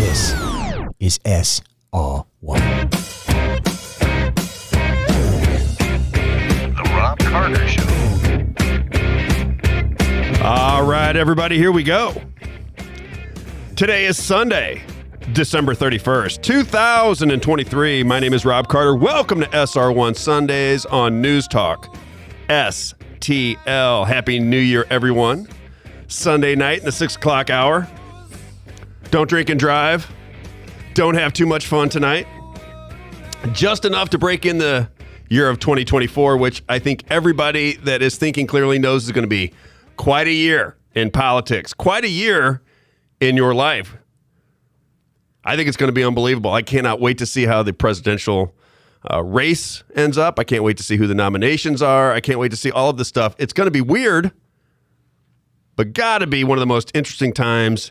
This is SR1. The Robb Carter Show. All right, everybody, here we go. Today is Sunday, December 31st, 2023. My name is Robb Carter. Welcome to SR1 Sundays on News Talk STL. Happy New Year, everyone. Sunday night in the six o'clock hour. Don't drink and drive. Don't have too much fun tonight. Just enough to break in the year of 2024, which I think everybody that is thinking clearly knows is going to be quite a year in politics, quite a year in your life. I think it's going to be unbelievable. I cannot wait to see how the presidential uh, race ends up. I can't wait to see who the nominations are. I can't wait to see all of this stuff. It's going to be weird, but got to be one of the most interesting times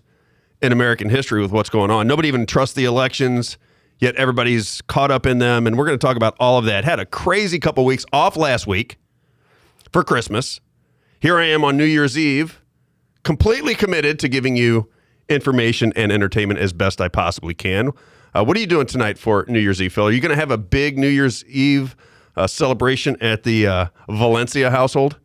in American history with what's going on. Nobody even trusts the elections, yet everybody's caught up in them. And we're going to talk about all of that. Had a crazy couple weeks off last week for Christmas. Here I am on New Year's Eve, completely committed to giving you information and entertainment as best I possibly can. Uh, what are you doing tonight for New Year's Eve, Phil? Are you going to have a big New Year's Eve uh, celebration at the uh, Valencia household?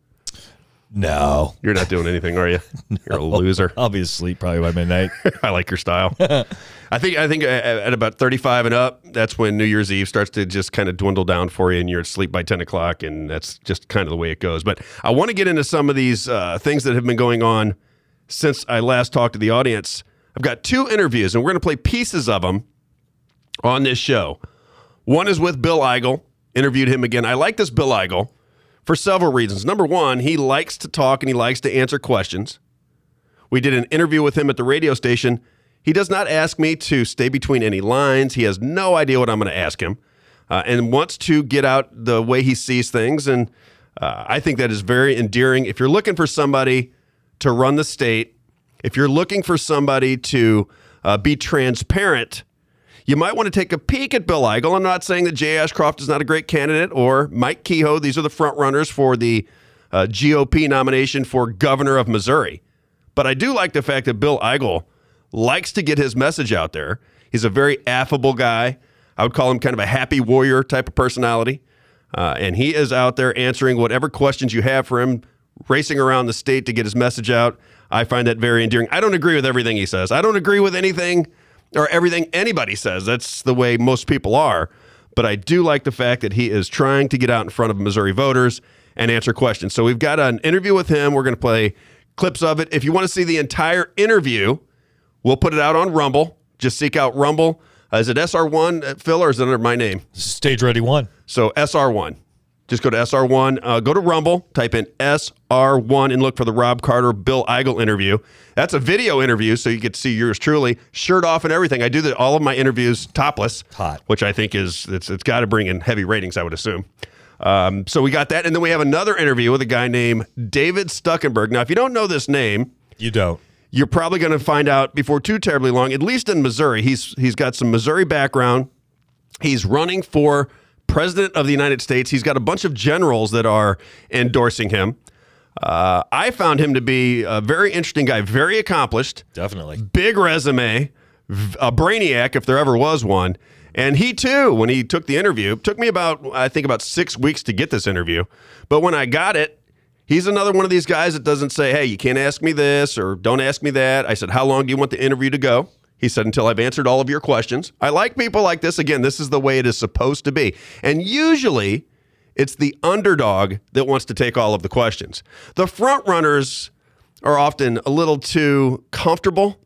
No. You're not doing anything, are you? You're a loser. I'll be asleep probably by midnight. I like your style. I think I think at at about 35 and up, that's when New Year's Eve starts to just kind of dwindle down for you, and you're asleep by 10 o'clock, and that's just kind of the way it goes. But I want to get into some of these uh, things that have been going on since I last talked to the audience. I've got two interviews, and we're going to play pieces of them on this show. One is with Bill Eigel. Interviewed him again. I like this Bill Eigel for several reasons. Number one, he likes to talk and he likes to answer questions. We did an interview with him at the radio station. He does not ask me to stay between any lines. He has no idea what I'm going to ask him uh, and wants to get out the way he sees things. And uh, I think that is very endearing. If you're looking for somebody to run the state, if you're looking for somebody to uh, be transparent, you might want to take a peek at Bill Eigel. I'm not saying that Jay Ashcroft is not a great candidate or Mike Kehoe. These are the front runners for the uh, GOP nomination for governor of Missouri. But I do like the fact that Bill Eigel likes to get his message out there. He's a very affable guy. I would call him kind of a happy warrior type of personality. Uh, and he is out there answering whatever questions you have for him, racing around the state to get his message out. I find that very endearing. I don't agree with everything he says. I don't agree with anything or everything anybody says. That's the way most people are. But I do like the fact that he is trying to get out in front of Missouri voters and answer questions. So we've got an interview with him. We're going to play clips of it. If you want to see the entire interview, we'll put it out on Rumble. Just seek out Rumble. Uh, is it SR1, uh, Phil, or is it under my name? Stage ready one. So SR1. Just go to SR1, uh, go to Rumble, type in SR1, and look for the Robb Carter Bill Eigel interview. That's a video interview, so you get to see yours truly, shirt off and everything. I do the, all of my interviews topless, Hot. which I think is it's, it's got to bring in heavy ratings, I would assume. Um, so we got that, and then we have another interview with a guy named David Stuckenberg. Now, if you don't know this name, You don't. you're probably going to find out before too terribly long. At least in Missouri, he's he's got some Missouri background. He's running for president of the United States. He's got a bunch of generals that are endorsing him. Uh, I found him to be a very interesting guy, very accomplished, Definitely. big resume, a brainiac if there ever was one. And he too, when he took the interview, took me about I think about six weeks to get this interview. But when I got it, he's another one of these guys that doesn't say, "Hey, you can't ask me this" or "Don't ask me that." I said, "How long do you want the interview to go?" He said, "Until I've answered all of your questions." I like people like this. Again, this is the way it is supposed to be. And usually, it's the underdog that wants to take all of the questions. The front runners are often a little too comfortable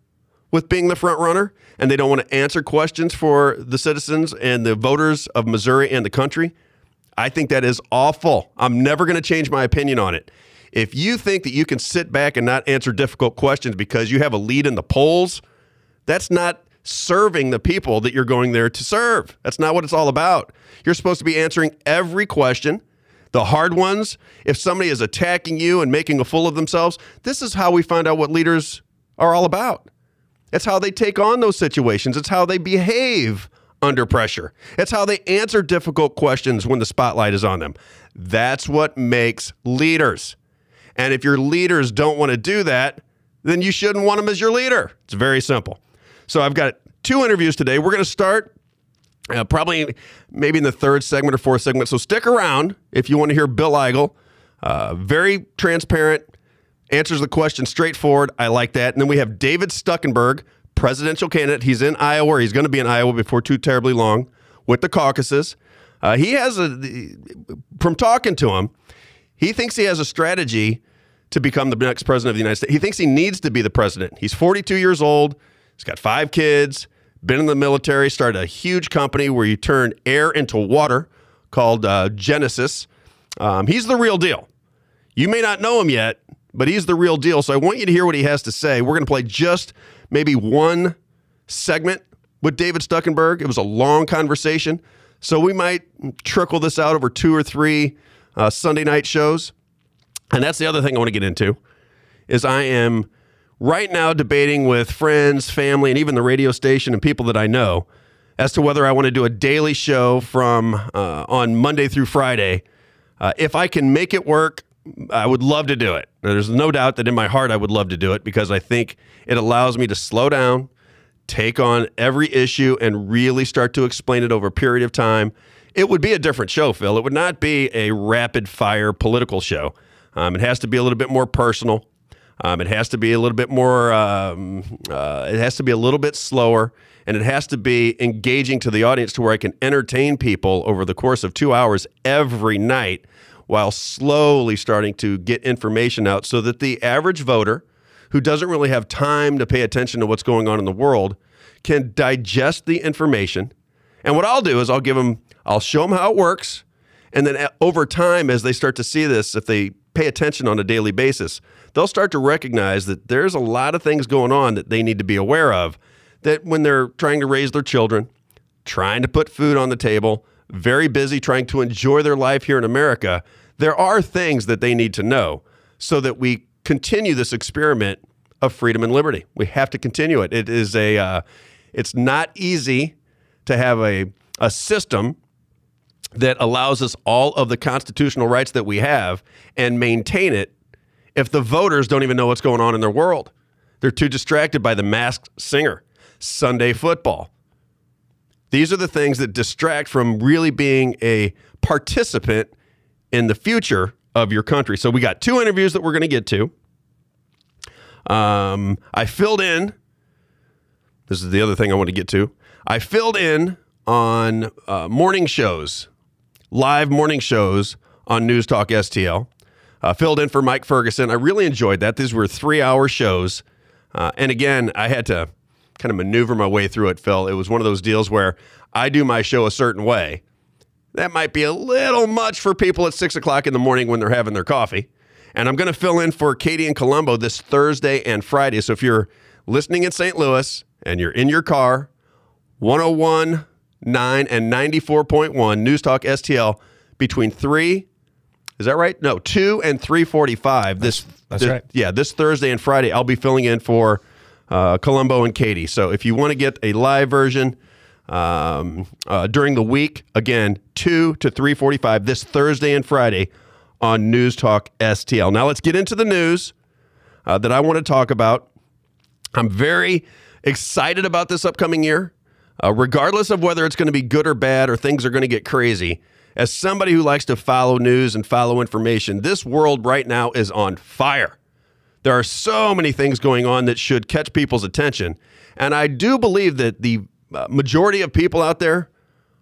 with being the front runner and they don't want to answer questions for the citizens and the voters of Missouri and the country. I think that is awful. I'm never going to change my opinion on it. If you think that you can sit back and not answer difficult questions because you have a lead in the polls, that's not serving the people that you're going there to serve. That's not what it's all about. You're supposed to be answering every question, the hard ones. If somebody is attacking you and making a fool of themselves, this is how we find out what leaders are all about. It's how they take on those situations, it's how they behave under pressure, it's how they answer difficult questions when the spotlight is on them. That's what makes leaders. And if your leaders don't want to do that, then you shouldn't want them as your leader. It's very simple. So I've got two interviews today. We're going to start uh, probably maybe in the third segment or fourth segment. So stick around if you want to hear Bill Eigel. Uh, very transparent, answers the question straightforward. I like that. And then we have David Stuckenberg, presidential candidate. He's in Iowa, or he's going to be in Iowa before too terribly long with the caucuses. Uh, he has a, from talking to him, he thinks he has a strategy to become the next president of the United States. He thinks he needs to be the president. He's 42 years old. He's got five kids, been in the military, started a huge company where you turn air into water called uh, Genesis. Um, he's the real deal. You may not know him yet, but he's the real deal. So I want you to hear what he has to say. We're going to play just maybe one segment with David Stuckenberg. It was a long conversation. So we might trickle this out over two or three uh, Sunday night shows. And that's the other thing I want to get into is I am right now debating with friends, family, and even the radio station and people that I know as to whether I want to do a daily show from uh, on Monday through Friday. Uh, if I can make it work, I would love to do it. There's no doubt that in my heart I would love to do it because I think it allows me to slow down, take on every issue, and really start to explain it over a period of time. It would be a different show, Phil. It would not be a rapid fire political show. Um, it has to be a little bit more personal. Um, it has to be a little bit more. Um, uh, it has to be a little bit slower, and it has to be engaging to the audience to where I can entertain people over the course of two hours every night, while slowly starting to get information out, so that the average voter, who doesn't really have time to pay attention to what's going on in the world, can digest the information. And what I'll do is I'll give them, I'll show them how it works, and then over time, as they start to see this, if they pay attention on a daily basis, they'll start to recognize that there's a lot of things going on that they need to be aware of. That when they're trying to raise their children, trying to put food on the table, very busy trying to enjoy their life here in America, there are things that they need to know so that we continue this experiment of freedom and liberty. We have to continue it. It is a, uh, it's not easy to have a, a system that allows us all of the constitutional rights that we have and maintain it if the voters don't even know what's going on in their world. They're too distracted by the masked singer, Sunday football. These are the things that distract from really being a participant in the future of your country. So we got two interviews that we're going to get to. Um, I filled in. This is the other thing I want to get to. I filled in on uh, morning shows, live morning shows on News Talk STL. Uh, filled in for Mike Ferguson. I really enjoyed that. These were three hour shows. Uh, and again, I had to kind of maneuver my way through it, Phil. It was one of those deals where I do my show a certain way. That might be a little much for people at six o'clock in the morning when they're having their coffee. And I'm going to fill in for Katie and Colombo this Thursday and Friday. So if you're listening in St. Louis and you're in your car, 101, 9, and 94.1 News Talk STL between 3 is that right? No, 2 and 345 this that's this- right. Yeah, this Thursday and Friday I'll be filling in for uh, Colombo and Katie. So if you want to get a live version um, uh, during the week, again, 2 to 345 this Thursday and Friday on News Talk STL. Now let's get into the news uh, that I want to talk about. I'm very excited about this upcoming year, uh, regardless of whether it's going to be good or bad or things are going to get crazy. As somebody who likes to follow news and follow information, this world right now is on fire. There are so many things going on that should catch people's attention. And I do believe that the uh, majority of people out there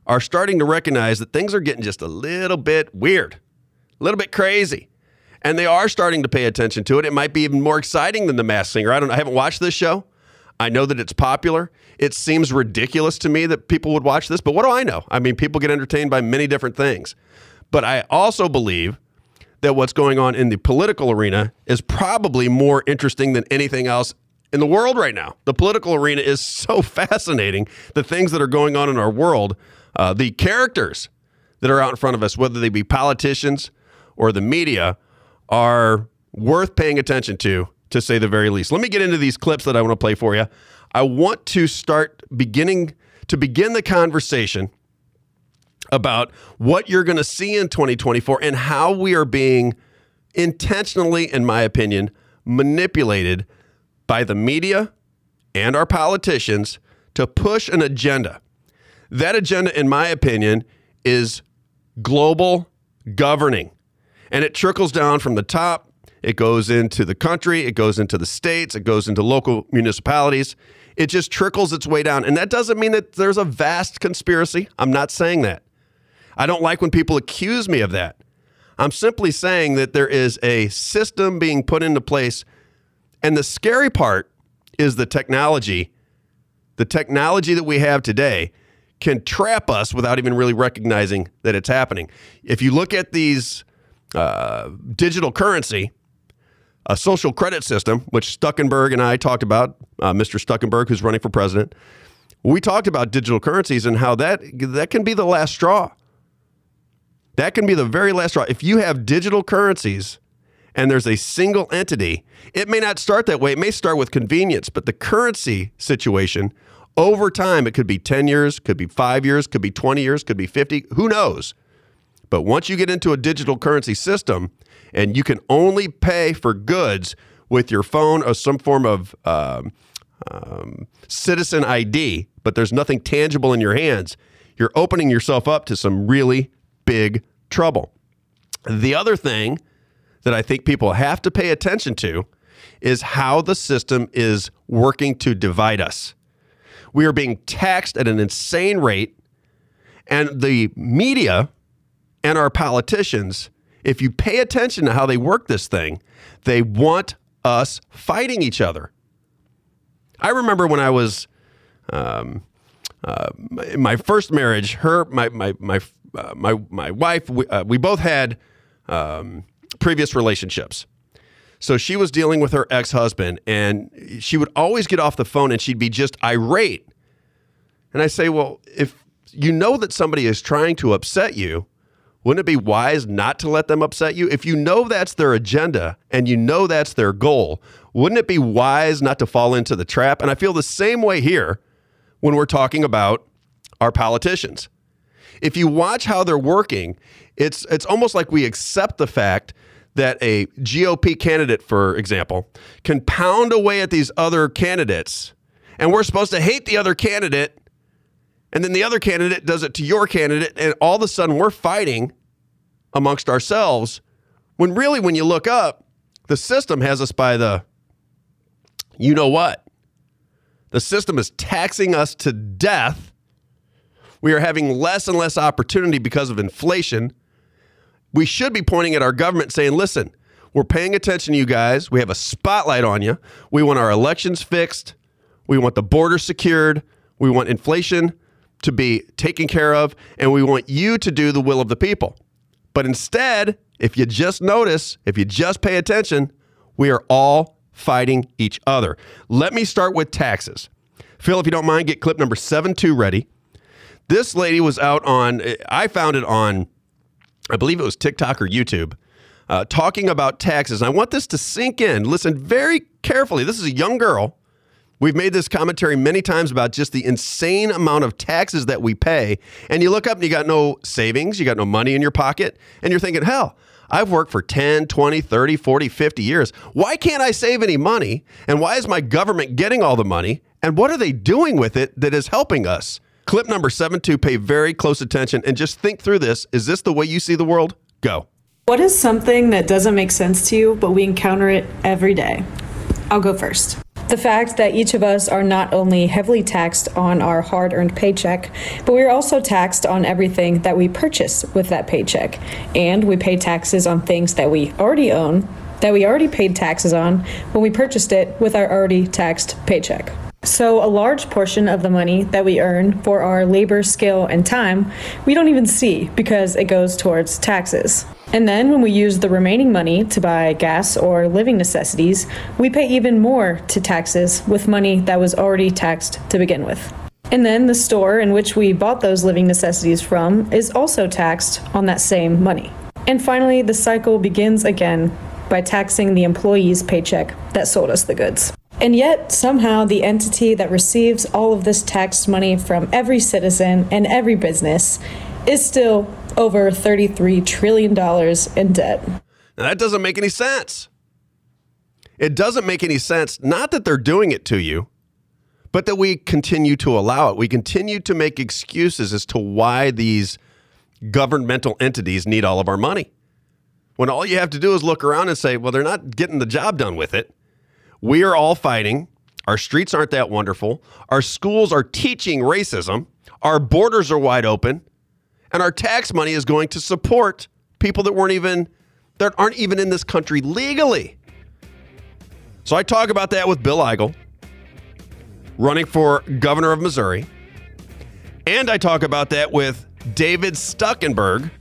are starting to recognize that things are getting just a little bit weird, a little bit crazy. And they are starting to pay attention to it. It might be even more exciting than The Masked Singer. I don't I haven't watched this show. I know that it's popular. It seems ridiculous to me that people would watch this, but what do I know? I mean, people get entertained by many different things. But I also believe that what's going on in the political arena is probably more interesting than anything else in the world right now. The political arena is so fascinating. The things that are going on in our world, uh, the characters that are out in front of us, whether they be politicians or the media, are worth paying attention to, to say the very least. Let me get into these clips that I want to play for you. I want to start beginning to begin the conversation about what you're going to see in 2024 and how we are being intentionally, in my opinion, manipulated by the media and our politicians to push an agenda. That agenda, in my opinion, is global governing. And it trickles down from the top. It goes into the country, it goes into the states, it goes into local municipalities. It just trickles its way down. And that doesn't mean that there's a vast conspiracy. I'm not saying that. I don't like when people accuse me of that. I'm simply saying that there is a system being put into place. And the scary part is the technology. The technology that we have today can trap us without even really recognizing that it's happening. If you look at these uh, digital currency, a social credit system, which Stuckenberg and I talked about, uh, Mr. Stuckenberg, who's running for president, we talked about digital currencies and how that that can be the last straw. That can be the very last straw. If you have digital currencies and there's a single entity, it may not start that way. It may start with convenience, but the currency situation over time, it could be 10 years, could be five years, could be 20 years, could be 50, who knows? But once you get into a digital currency system and you can only pay for goods with your phone or some form of um, um, citizen ID, but there's nothing tangible in your hands, you're opening yourself up to some really big trouble. The other thing that I think people have to pay attention to is how the system is working to divide us. We are being taxed at an insane rate, and the media and our politicians, if you pay attention to how they work this thing, they want us fighting each other. I remember when I was um, uh, my, my first marriage, her, my, my, my, uh, my, my wife, we, uh, we both had um, previous relationships. So she was dealing with her ex husband, and she would always get off the phone and she'd be just irate. And I say, Well, if you know that somebody is trying to upset you, wouldn't it be wise not to let them upset you? If you know that's their agenda and you know that's their goal, wouldn't it be wise not to fall into the trap? And I feel the same way here when we're talking about our politicians. If you watch how they're working, it's it's almost like we accept the fact that a GOP candidate, for example, can pound away at these other candidates, and we're supposed to hate the other candidate, and then the other candidate does it to your candidate, and all of a sudden we're fighting amongst ourselves. When really, when you look up, the system has us by the you know what? The system is taxing us to death. We are having less and less opportunity because of inflation we should be pointing at our government saying, listen, we're paying attention to you guys. We have a spotlight on you. We want our elections fixed. We want the border secured. We want inflation to be taken care of. And we want you to do the will of the people. But instead, if you just notice, if you just pay attention, we are all fighting each other. Let me start with taxes. Phil, if you don't mind, get clip number 7 2 ready. This lady was out on, I found it on I believe it was TikTok or YouTube, uh, talking about taxes. I want this to sink in. Listen very carefully. This is a young girl. We've made this commentary many times about just the insane amount of taxes that we pay. And you look up and you got no savings, you got no money in your pocket, and you're thinking, hell, I've worked for 10, 20, 30, 40, 50 years. Why can't I save any money? And why is my government getting all the money? And what are they doing with it that is helping us? Clip number seven two, pay very close attention and just think through this. Is this the way you see the world? Go. What is something that doesn't make sense to you, but we encounter it every day? I'll go first. The fact that each of us are not only heavily taxed on our hard earned paycheck, but we are also taxed on everything that we purchase with that paycheck. And we pay taxes on things that we already own, that we already paid taxes on when we purchased it with our already taxed paycheck. So, a large portion of the money that we earn for our labor, skill, and time, we don't even see because it goes towards taxes. And then when we use the remaining money to buy gas or living necessities, we pay even more to taxes with money that was already taxed to begin with. And then the store in which we bought those living necessities from is also taxed on that same money. And finally, the cycle begins again by taxing the employee's paycheck that sold us the goods. And yet, somehow, the entity that receives all of this tax money from every citizen and every business is still over $33 trillion in debt. Now, that doesn't make any sense. It doesn't make any sense, not that they're doing it to you, but that we continue to allow it. We continue to make excuses as to why these governmental entities need all of our money. When all you have to do is look around and say, well, they're not getting the job done with it. We are all fighting. Our streets aren't that wonderful. Our schools are teaching racism. Our borders are wide open. And our tax money is going to support people that weren't even that aren't even in this country legally. So I talk about that with Bill Eigel, running for governor of Missouri. And I talk about that with David Stuckenberg,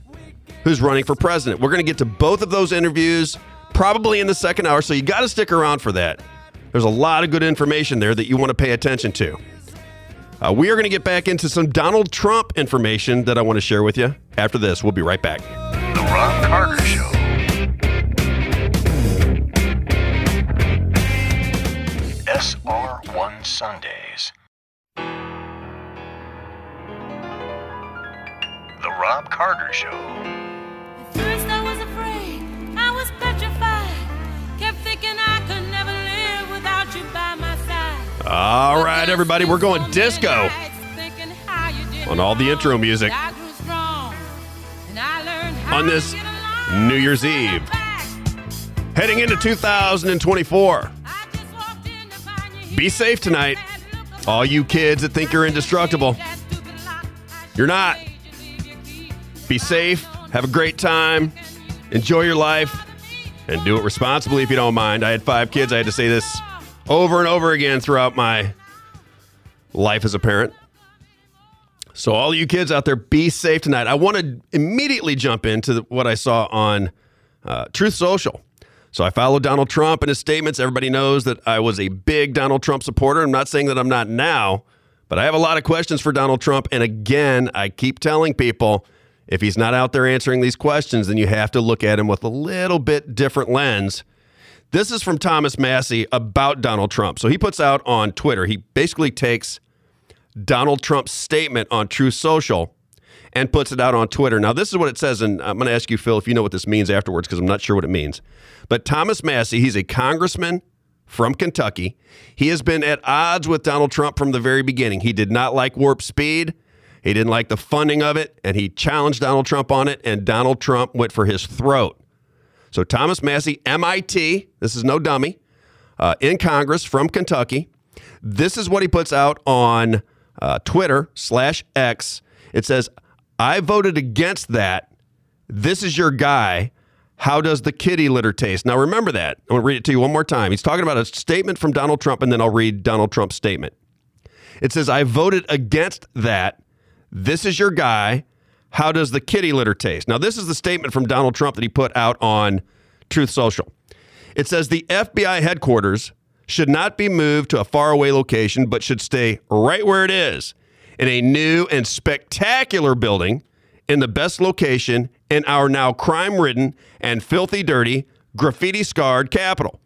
who's running for president. We're going to get to both of those interviews probably in the second hour, so you got to stick around for that. There's a lot of good information there that you want to pay attention to. Uh, we are going to get back into some Donald Trump information that I want to share with you after this. We'll be right back. The Robb Carter Show. SR1 Sundays. The Robb Carter Show. All right, everybody, we're going disco. on all the intro music. On this New Year's Eve. Heading into 2024. Be safe tonight, all you kids that think you're indestructible. You're not. Be safe, have a great time, enjoy your life, and do it responsibly if you don't mind. I had five kids. I had to say this over and over again throughout my life as a parent. So, all you kids out there, be safe tonight. I want to immediately jump into what I saw on uh, Truth Social. So, I followed Donald Trump and his statements. Everybody knows that I was a big Donald Trump supporter. I'm not saying that I'm not now, but I have a lot of questions for Donald Trump. And again, I keep telling people if he's not out there answering these questions, then you have to look at him with a little bit different lens. This is from Thomas Massie about Donald Trump. So he puts out on Twitter, he basically takes Donald Trump's statement on Truth Social and puts it out on Twitter. Now, this is what it says, and I'm going to ask you, Phil, if you know what this means afterwards, because I'm not sure what it means. But Thomas Massie, he's a congressman from Kentucky. He has been at odds with Donald Trump from the very beginning. He did not like warp speed. He didn't like the funding of it, and he challenged Donald Trump on it, and Donald Trump went for his throat. So, Thomas Massie, MIT, this is no dummy, uh, in Congress from Kentucky. This is what he puts out on uh, Twitter slash X. It says, I voted against that. This is your guy. How does the kitty litter taste? Now, remember that. I'm going to read it to you one more time. He's talking about a statement from Donald Trump, and then I'll read Donald Trump's statement. It says, I voted against that. This is your guy. How does the kitty litter taste? Now, this is the statement from Donald Trump that he put out on Truth Social. It says the FBI headquarters should not be moved to a faraway location, but should stay right where it is in a new and spectacular building in the best location in our now crime ridden and filthy dirty, graffiti scarred capital.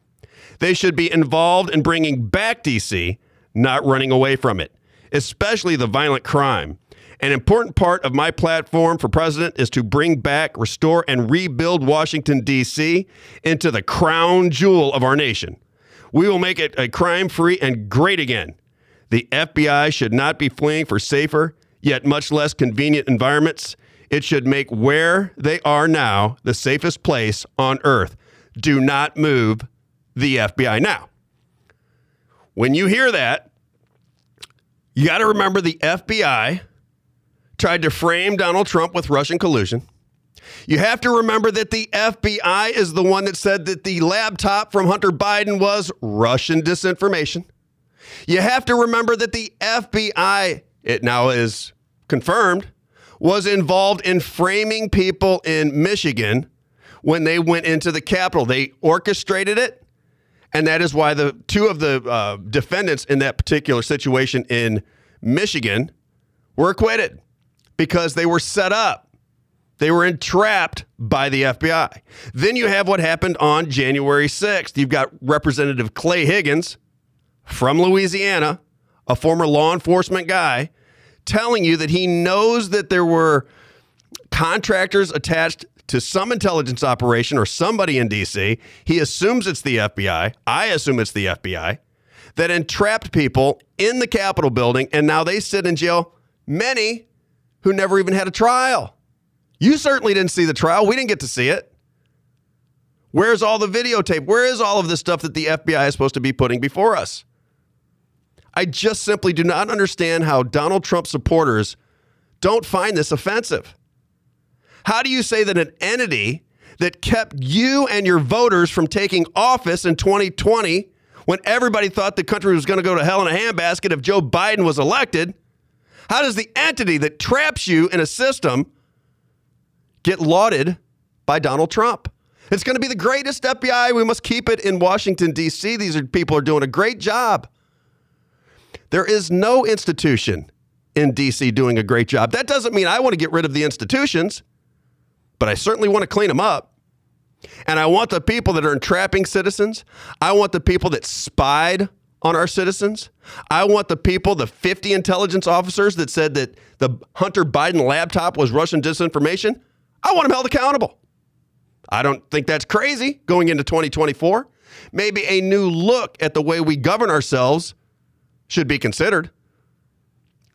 They should be involved in bringing back DC, not running away from it, especially the violent crime. An important part of my platform for president is to bring back, restore, and rebuild Washington, D.C. into the crown jewel of our nation. We will make it a crime free and great again. The FBI should not be fleeing for safer, yet much less convenient environments. It should make where they are now the safest place on earth. Do not move the FBI. Now, when you hear that, you got to remember the FBI tried to frame Donald Trump with Russian collusion. You have to remember that the FBI is the one that said that the laptop from Hunter Biden was Russian disinformation. You have to remember that the FBI, it now is confirmed, was involved in framing people in Michigan when they went into the Capitol. They orchestrated it. And that is why the two of the uh, defendants in that particular situation in Michigan were acquitted because they were set up. They were entrapped by the FBI. Then you have what happened on January 6th. You've got Representative Clay Higgins from Louisiana, a former law enforcement guy, telling you that he knows that there were contractors attached to some intelligence operation or somebody in DC. He assumes it's the FBI. I assume it's the FBI. that entrapped people in the Capitol building, and now they sit in jail. Many who never even had a trial. You certainly didn't see the trial. We didn't get to see it. Where's all the videotape? Where is all of this stuff that the FBI is supposed to be putting before us? I just simply do not understand how Donald Trump supporters don't find this offensive. How do you say that an entity that kept you and your voters from taking office in 2020 when everybody thought the country was going to go to hell in a handbasket if Joe Biden was elected? How does the entity that traps you in a system get lauded by Donald Trump? It's going to be the greatest FBI. We must keep it in Washington, D.C. These are, people are doing a great job. There is no institution in DC doing a great job. That doesn't mean I want to get rid of the institutions, but I certainly want to clean them up. And I want the people that are entrapping citizens, I want the people that spied on our citizens. I want the people, the 50 intelligence officers that said that the Hunter Biden laptop was Russian disinformation. I want them held accountable. I don't think that's crazy going into 2024. Maybe a new look at the way we govern ourselves should be considered.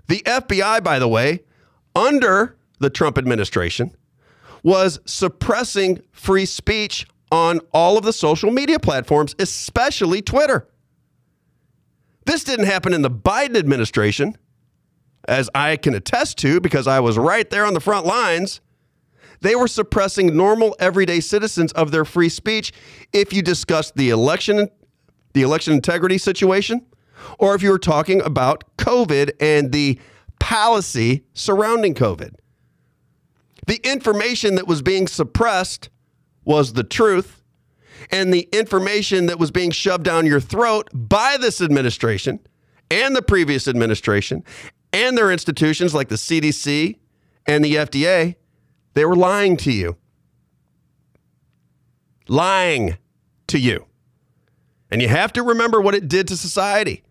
The FBI, by the way, under the Trump administration, was suppressing free speech on all of the social media platforms, especially Twitter. This didn't happen in the Biden administration, as I can attest to because I was right there on the front lines. They were suppressing normal everyday citizens of their free speech if you discussed the election the election integrity situation or if you were talking about COVID and the policy surrounding COVID. The information that was being suppressed was the truth, and the information that was being shoved down your throat by this administration and the previous administration and their institutions like the CDC and the FDA, they were lying to you. Lying to you. And you have to remember what it did to society.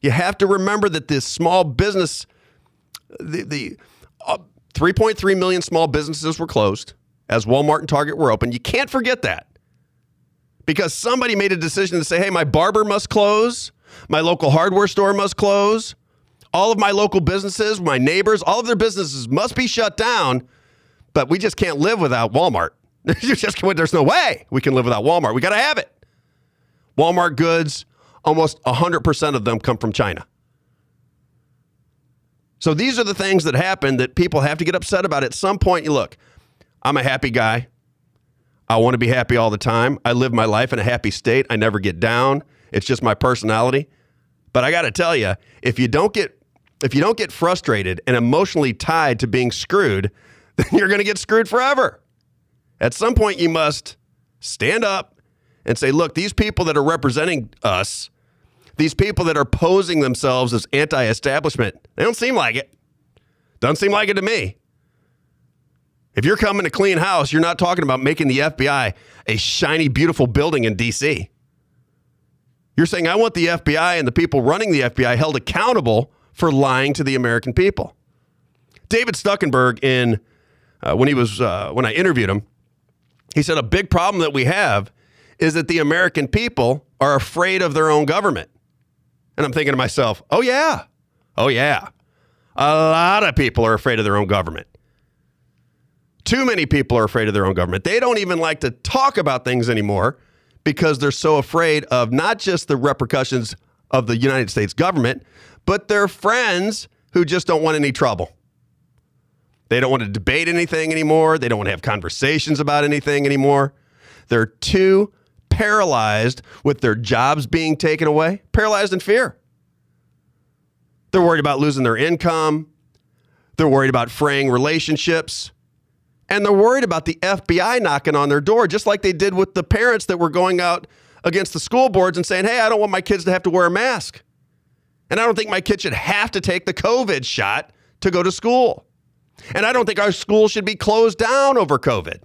You have to remember that this small business, the, the uh, 3.3 million small businesses were closed as Walmart and Target were open. You can't forget that because somebody made a decision to say, hey, my barber must close, my local hardware store must close, all of my local businesses, my neighbors, all of their businesses must be shut down, but we just can't live without Walmart. just, there's no way we can live without Walmart. We got to have it. Walmart goods, almost 100% of them come from China. So these are the things that happen that people have to get upset about. At some point, you look, I'm a happy guy. I want to be happy all the time. I live my life in a happy state. I never get down. It's just my personality. But I got to tell you, if you don't get if you don't get frustrated and emotionally tied to being screwed, then you're going to get screwed forever. At some point you must stand up and say, "Look, these people that are representing us these people that are posing themselves as anti establishment, they don't seem like it. Doesn't seem like it to me. If you're coming to clean house, you're not talking about making the FBI a shiny, beautiful building in D.C. You're saying, I want the FBI and the people running the FBI held accountable for lying to the American people. David Stuckenberg, in uh, when he was uh, when I interviewed him, he said a big problem that we have is that the American people are afraid of their own government. And I'm thinking to myself, oh, yeah. Oh, yeah. A lot of people are afraid of their own government. Too many people are afraid of their own government. They don't even like to talk about things anymore because they're so afraid of not just the repercussions of the United States government, but their friends who just don't want any trouble. They don't want to debate anything anymore. They don't want to have conversations about anything anymore. They're too paralyzed with their jobs being taken away, paralyzed in fear. They're worried about losing their income. They're worried about fraying relationships. And they're worried about the FBI knocking on their door, just like they did with the parents that were going out against the school boards and saying, hey, I don't want my kids to have to wear a mask. And I don't think my kid should have to take the COVID shot to go to school. And I don't think our school should be closed down over COVID.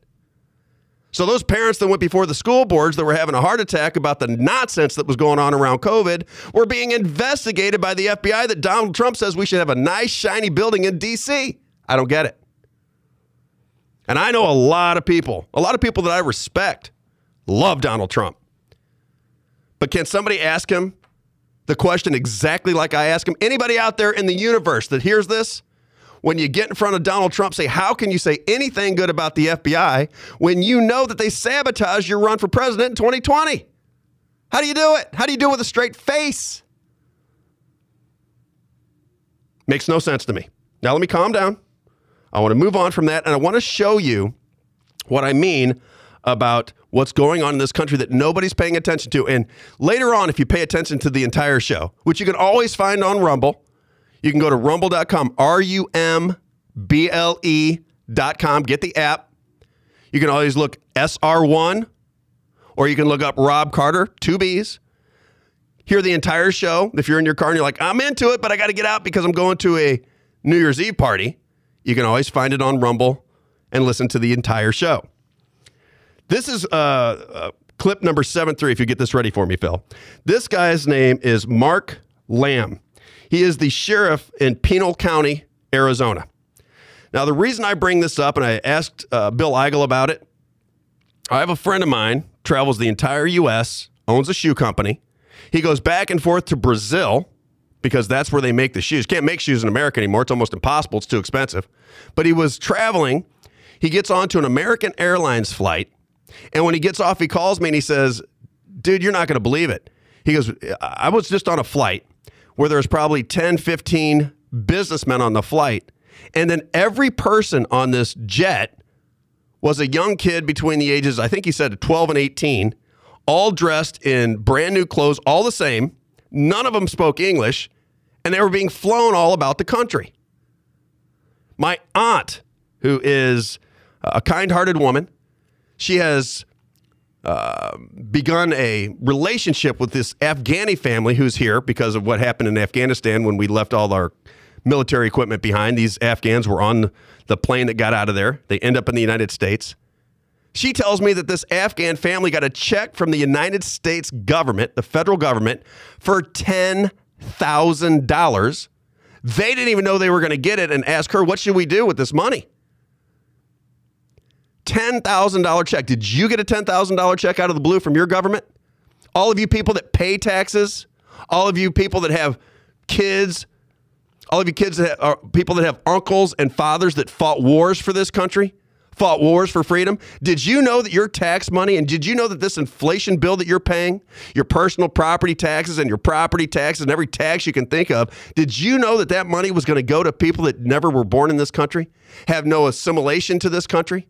So those parents that went before the school boards that were having a heart attack about the nonsense that was going on around COVID were being investigated by the FBI that Donald Trump says we should have a nice shiny building in DC. I don't get it. And I know a lot of people, a lot of people that I respect love Donald Trump. But can somebody ask him the question exactly like I ask him. Anybody out there in the universe that hears this, when you get in front of Donald Trump, say, How can you say anything good about the FBI when you know that they sabotaged your run for president in 2020? How do you do it? How do you do it with a straight face? Makes no sense to me. Now, let me calm down. I want to move on from that, and I want to show you what I mean about what's going on in this country that nobody's paying attention to. And later on, if you pay attention to the entire show, which you can always find on Rumble, you can go to rumble.com, R U M B L E.com, get the app. You can always look SR1, or you can look up Robb Carter, two B's. Hear the entire show. If you're in your car and you're like, I'm into it, but I got to get out because I'm going to a New Year's Eve party, you can always find it on Rumble and listen to the entire show. This is uh, uh, clip number seven three. If you get this ready for me, Phil. This guy's name is Mark Lamb. He is the sheriff in Pinal County, Arizona. Now, the reason I bring this up, and I asked uh, Bill Eigel about it, I have a friend of mine travels the entire U.S., owns a shoe company. He goes back and forth to Brazil because that's where they make the shoes. Can't make shoes in America anymore. It's almost impossible. It's too expensive. But he was traveling. He gets onto an American Airlines flight. And when he gets off, he calls me and he says, Dude, you're not going to believe it. He goes, I was just on a flight where there's probably 10, 15 businessmen on the flight. And then every person on this jet was a young kid between the ages, I think he said 12 and 18, all dressed in brand new clothes, all the same. None of them spoke English, and they were being flown all about the country. My aunt, who is a kind hearted woman, she has uh, begun a relationship with this Afghani family who's here because of what happened in Afghanistan when we left all our military equipment behind. These Afghans were on the plane that got out of there. They end up in the United States. She tells me that this Afghan family got a check from the United States government, the federal government, for $10,000. They didn't even know they were going to get it and ask her, What should we do with this money? $10,000 check. Did you get a $10,000 check out of the blue from your government? All of you people that pay taxes, all of you people that have kids, all of you kids that are people that have uncles and fathers that fought wars for this country, fought wars for freedom. Did you know that your tax money and did you know that this inflation bill that you're paying, your personal property taxes and your property taxes and every tax you can think of, did you know that that money was going to go to people that never were born in this country, have no assimilation to this country?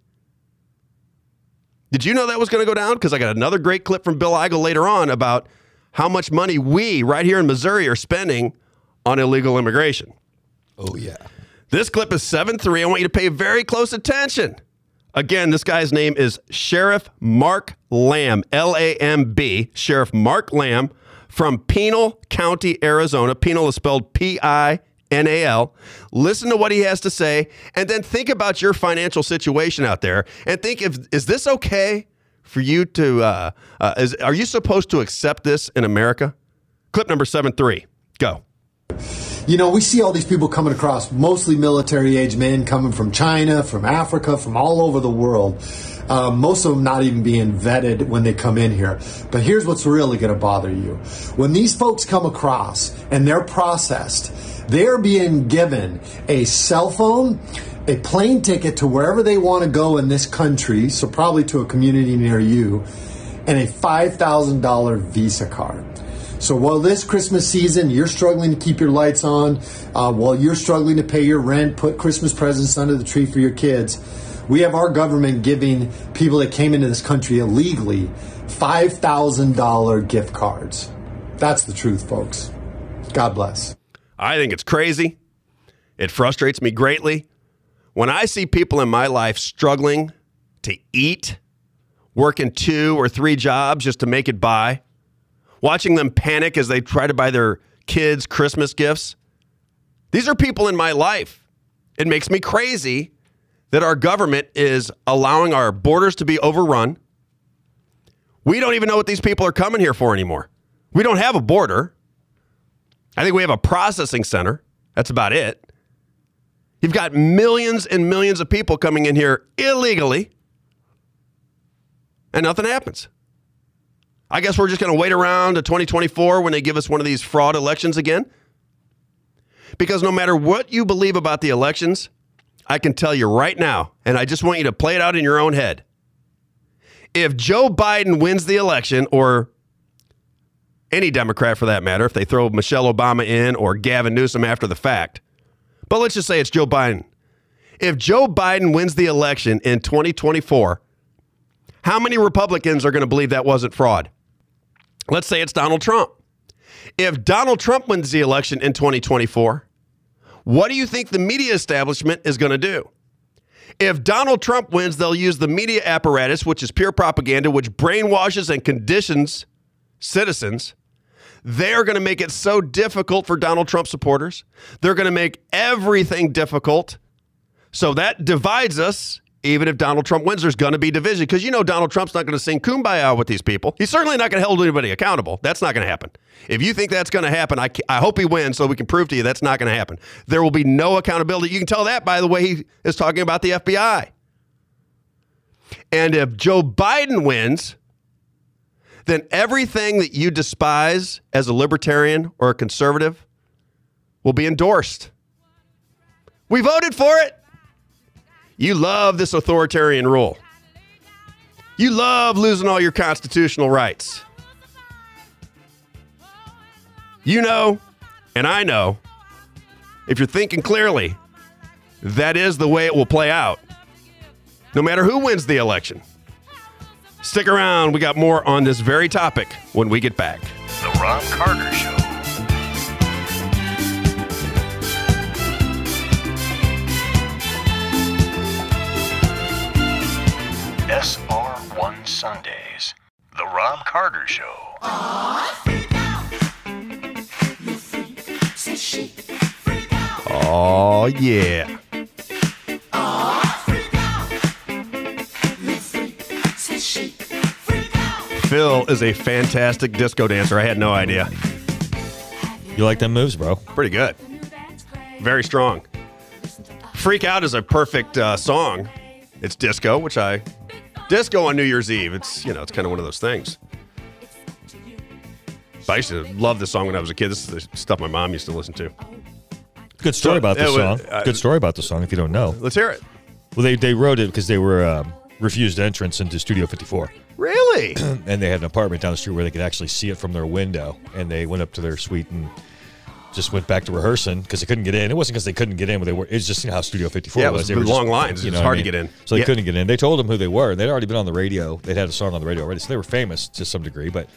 Did you know that was going to go down? Because I got another great clip from Bill Eigel later on about how much money we, right here in Missouri, are spending on illegal immigration. Oh, yeah. This clip is 7 3. I want you to pay very close attention. Again, this guy's name is Sheriff Mark Lamb, L A M B, Sheriff Mark Lamb from Pinal County, Arizona. Pinal is spelled P I N A L. Listen to what he has to say, and then think about your financial situation out there, and think if is this okay for you to? Uh, uh, is are you supposed to accept this in America? Clip number seven three. Go. You know, we see all these people coming across, mostly military age men coming from China, from Africa, from all over the world. Um, most of them not even being vetted when they come in here. But here's what's really going to bother you. When these folks come across and they're processed, they're being given a cell phone, a plane ticket to wherever they want to go in this country, so probably to a community near you, and a $5,000 Visa card. So while this Christmas season you're struggling to keep your lights on, uh, while you're struggling to pay your rent, put Christmas presents under the tree for your kids, we have our government giving people that came into this country illegally $5,000 gift cards. That's the truth, folks. God bless. I think it's crazy. It frustrates me greatly. When I see people in my life struggling to eat, working two or three jobs just to make it by, watching them panic as they try to buy their kids Christmas gifts, these are people in my life. It makes me crazy that our government is allowing our borders to be overrun. We don't even know what these people are coming here for anymore. We don't have a border. I think we have a processing center. That's about it. You've got millions and millions of people coming in here illegally, and nothing happens. I guess we're just going to wait around to 2024 when they give us one of these fraud elections again. Because no matter what you believe about the elections, I can tell you right now, and I just want you to play it out in your own head. If Joe Biden wins the election, or any Democrat for that matter, if they throw Michelle Obama in or Gavin Newsom after the fact, but let's just say it's Joe Biden. If Joe Biden wins the election in 2024, how many Republicans are going to believe that wasn't fraud? Let's say it's Donald Trump. If Donald Trump wins the election in 2024, what do you think the media establishment is going to do? If Donald Trump wins, they'll use the media apparatus, which is pure propaganda, which brainwashes and conditions citizens. They're going to make it so difficult for Donald Trump supporters. They're going to make everything difficult. So that divides us. Even if Donald Trump wins, there's going to be division because you know Donald Trump's not going to sing kumbaya with these people. He's certainly not going to hold anybody accountable. That's not going to happen. If you think that's going to happen, I, I hope he wins so we can prove to you that's not going to happen. There will be no accountability. You can tell that by the way he is talking about the FBI. And if Joe Biden wins, then everything that you despise as a libertarian or a conservative will be endorsed. We voted for it. You love this authoritarian rule. You love losing all your constitutional rights. You know, and I know, if you're thinking clearly, that is the way it will play out, no matter who wins the election. Stick around. We got more on this very topic when we get back. The Robb Carter Show. Sundays. The Robb Carter Show. Oh, yeah. Phil is a fantastic disco dancer. I had no idea. You like them moves, bro? Pretty good. Very strong. Freak Out is a perfect uh, song. It's disco, which I. Disco on New Year's Eve. It's, you know, it's kind of one of those things. But I used to love this song when I was a kid. This is the stuff my mom used to listen to. Good story So, about the it was- song. uh, Good story about the song. If you don't know, Let's hear it. well, they they wrote it because they were um, refused entrance into Studio 54, Really? and they had an apartment down the street where they could actually see it from their window. And they went up to their suite and just went back to rehearsing because they couldn't get in. It wasn't because they couldn't get in, but they were. It's just you know how Studio 54 Yeah, it was. was They were long just- lines. It was what hard I to get in. so they Yeah. couldn't get in. They told them who they were. And they'd already been on the radio. They'd had a song on the radio already, so they were famous to some degree. But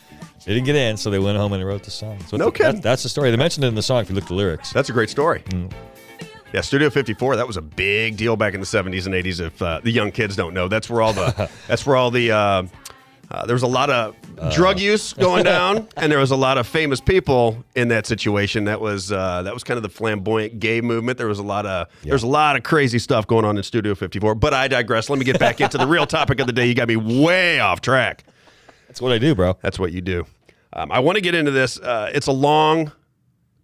they didn't get in, so they went home and they wrote the song. So No that- kidding. that's the story. They mentioned it in the song. If you look at the lyrics, That's a great story. Yeah, Studio 54. That was a big deal back in the 70s and 80s. If uh, the young kids don't know, that's where all the that's where all the uh, uh, there was a lot of drug use going down, and there was a lot of famous people in that situation. That was uh, that was kind of the flamboyant gay movement. There was a lot of there's a lot of crazy stuff going on in Studio 54. But I digress. Let me get back into the real topic of the day. You got me way off track. that's what I do, bro. That's what you do. Um, I want to get into this. Uh, it's a long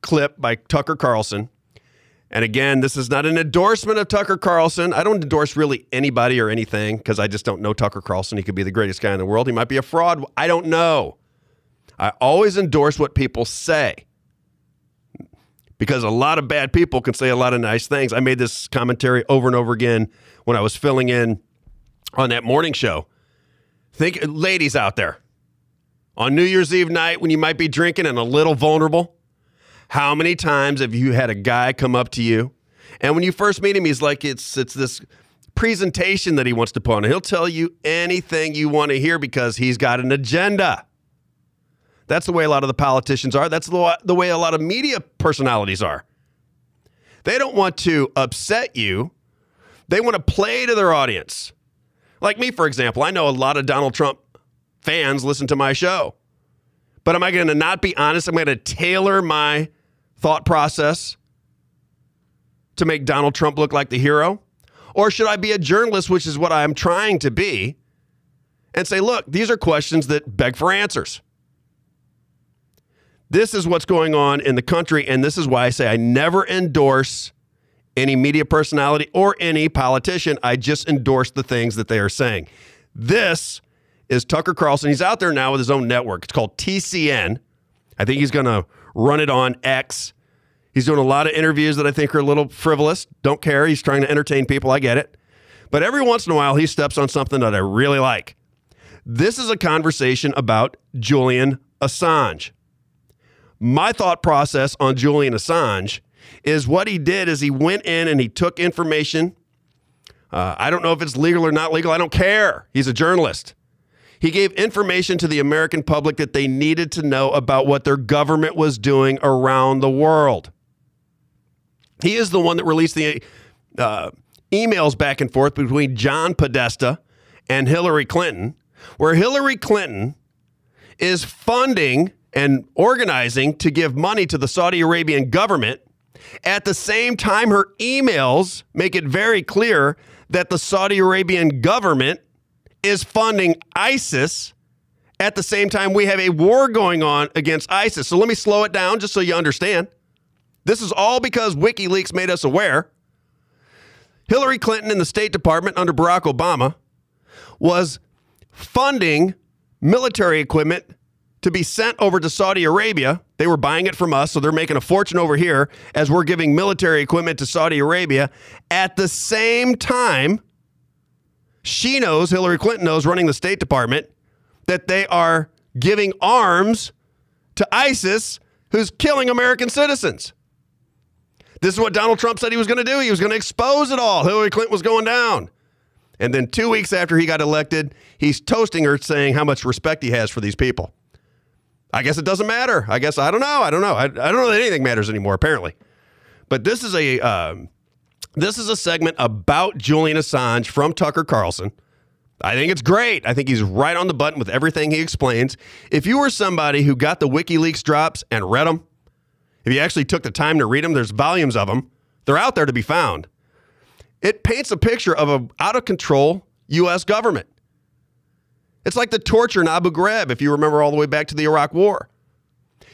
clip by Tucker Carlson. And again, this is not an endorsement of Tucker Carlson. I don't endorse really anybody or anything because I just don't know Tucker Carlson. He could be the greatest guy in the world. He might be a fraud. I don't know. I always endorse what people say because a lot of bad people can say a lot of nice things. I made this commentary over and over again when I was filling in on that morning show. Think, ladies out there, on New Year's Eve night when you might be drinking and a little vulnerable? How many times have you had a guy come up to you and when you first meet him he's like it's it's this presentation that he wants to put on. He'll tell you anything you want to hear because he's got an agenda. That's the way a lot of the politicians are. That's the, the way a lot of media personalities are. They don't want to upset you. They want to play to their audience. Like me, for example, I know a lot of Donald Trump fans listen to my show. But am I going to not be honest? I'm going to tailor my thought process to make Donald Trump look like the hero? Or should I be a journalist, which is what I'm trying to be, and say, look, these are questions that beg for answers? This is what's going on in the country, and this is why I say I never endorse any media personality or any politician. I just endorse the things that they are saying. This is Tucker Carlson. He's out there now with his own network. It's called TCN. I think he's going to run it on X. He's doing a lot of interviews that I think are a little frivolous. Don't care. He's trying to entertain people. I get it. But every once in a while, he steps on something that I really like. This is a conversation about Julian Assange. My thought process on Julian Assange is what he did is he went in and he took information. Uh, I don't know if it's legal or not legal. I don't care. He's a journalist. He gave information to the American public that they needed to know about what their government was doing around the world. He is the one that released the uh, emails back and forth between John Podesta and Hillary Clinton, where Hillary Clinton is funding and organizing to give money to the Saudi Arabian government. At the same time, her emails make it very clear that the Saudi Arabian government is funding ISIS. At the same time, we have a war going on against ISIS. So let me slow it down just so you understand. This is all because WikiLeaks made us aware. Hillary Clinton in the State Department under Barack Obama was funding military equipment to be sent over to Saudi Arabia. They were buying it from us, so they're making a fortune over here as we're giving military equipment to Saudi Arabia. At the same time, she knows, Hillary Clinton knows, running the State Department, that they are giving arms to ISIS, who's killing American citizens. This is what Donald Trump said he was going to do. He was going to expose it all. Hillary Clinton was going down. And then two weeks after he got elected, he's toasting her, saying how much respect he has for these people. I guess it doesn't matter. I guess I don't know. I don't know. I, I don't know that anything matters anymore. Apparently, but this is a um, this is a segment about Julian Assange from Tucker Carlson. I think it's great. I think he's right on the button with everything he explains. If you were somebody who got the WikiLeaks drops and read them, if you actually took the time to read them, there's volumes of them. They're out there to be found. It paints a picture of a out of control U.S. government. It's like the torture in Abu Ghraib, if you remember all the way back to the Iraq War.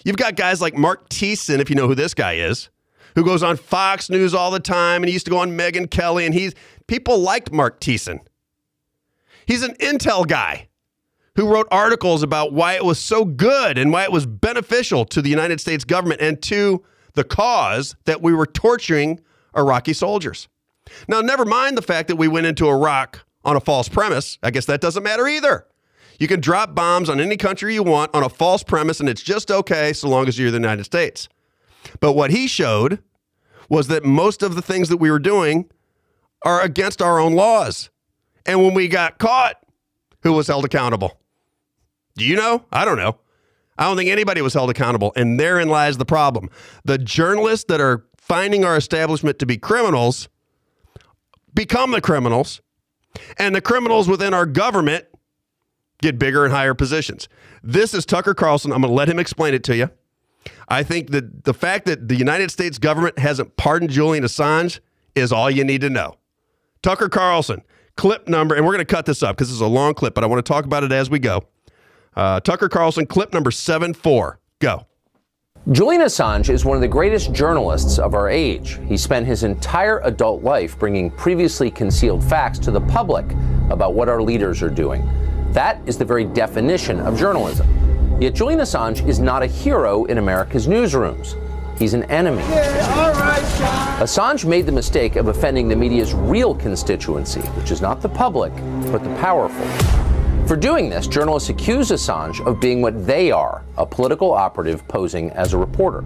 You've got guys like Mark Thiessen, if you know who this guy is, who goes on Fox News all the time, and he used to go on Megyn Kelly, and he's people liked Mark Thiessen. He's an intel guy who wrote articles about why it was so good and why it was beneficial to the United States government and to the cause that we were torturing Iraqi soldiers. Now, never mind the fact that we went into Iraq on a false premise. I guess that doesn't matter either. You can drop bombs on any country you want on a false premise, and it's just okay so long as you're the United States. But what he showed was that most of the things that we were doing are against our own laws. And when we got caught, who was held accountable? Do you know? I don't know. I don't think anybody was held accountable. And therein lies the problem. The journalists that are finding our establishment to be criminals become the criminals, and the criminals within our government get bigger and higher positions. This is Tucker Carlson. I'm going to let him explain it to you. I think that the fact that the United States government hasn't pardoned Julian Assange is all you need to know. Tucker Carlson, clip number, and we're going to cut this up because this is a long clip, but I want to talk about it as we go. Uh, Tucker Carlson, clip number 7 4. Go. Julian Assange is one of the greatest journalists of our age. He spent his entire adult life bringing previously concealed facts to the public about what our leaders are doing. That is the very definition of journalism. Yet Julian Assange is not a hero in America's newsrooms. He's an enemy. Assange made the mistake of offending the media's real constituency, which is not the public, but the powerful. For doing this, journalists accuse Assange of being what they are a political operative posing as a reporter.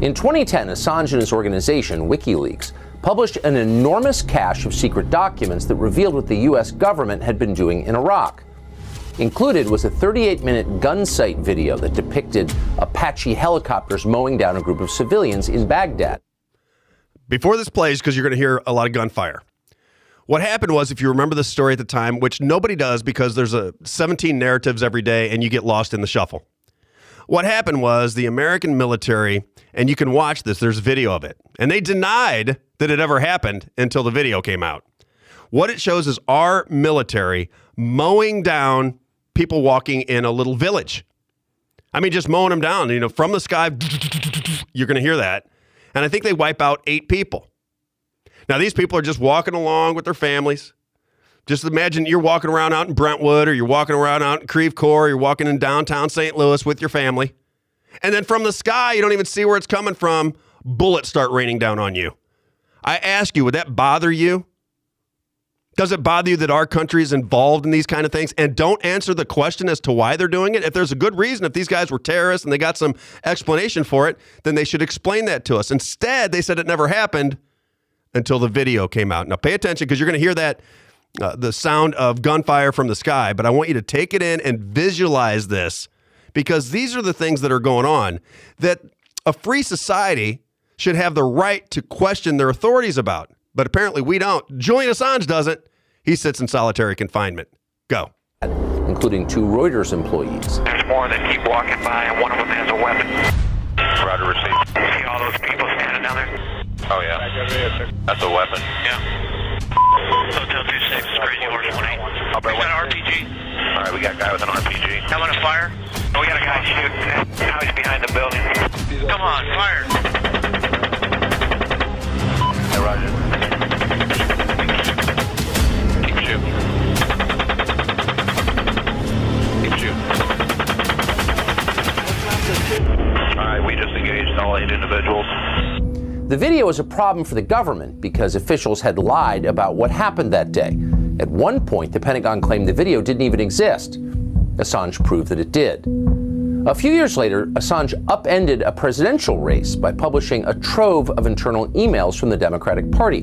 In 2010, Assange and his organization, WikiLeaks, published an enormous cache of secret documents that revealed what the U.S. government had been doing in Iraq. Included was a 38 minute gun sight video that depicted Apache helicopters mowing down a group of civilians in Baghdad. Before this plays, because you're going to hear a lot of gunfire. What happened was, if you remember the story at the time, which nobody does because there's a 17 narratives every day and you get lost in the shuffle. What happened was the American military, and you can watch this, there's video of it, and they denied that it ever happened until the video came out. What it shows is our military mowing down people walking in a little village. I mean, just mowing them down, you know, from the sky, you're going to hear that. And I think they wipe out eight people. Now, these people are just walking along with their families. Just imagine you're walking around out in Brentwood or you're walking around out in Creve Coeur, you're walking in downtown St. Louis with your family. And then from the sky, you don't even see where it's coming from, bullets start raining down on you. I ask you, would that bother you? Does it bother you that our country is involved in these kind of things? And don't answer the question as to why they're doing it. If there's a good reason, if these guys were terrorists and they got some explanation for it, then they should explain that to us. Instead, they said it never happened until the video came out. Now, pay attention because you're going to hear that uh, the sound of gunfire from the sky, but I want you to take it in and visualize this because these are the things that are going on that a free society should have the right to question their authorities about. But apparently we don't. Julian Assange doesn't. He sits in solitary confinement. Go. including two Reuters employees. There's more that keep walking by, and one of them has a weapon. Roger, receive. See all those people standing down there? Oh, yeah. That's a weapon. Yeah. Hotel 26, Crazy Horse 18. I'll bet Is that an RPG? All right, we got a guy with an RPG. How about a fire? Oh, we got a guy shooting. Now he's behind the building. Come on, fire. Hey, Roger. Keep shooting. Keep shooting. All right, we just engaged all eight individuals. The video is a problem for the government because officials had lied about what happened that day. At one point, the Pentagon claimed the video didn't even exist. Assange proved that it did. A few years later, Assange upended a presidential race by publishing a trove of internal emails from the Democratic Party.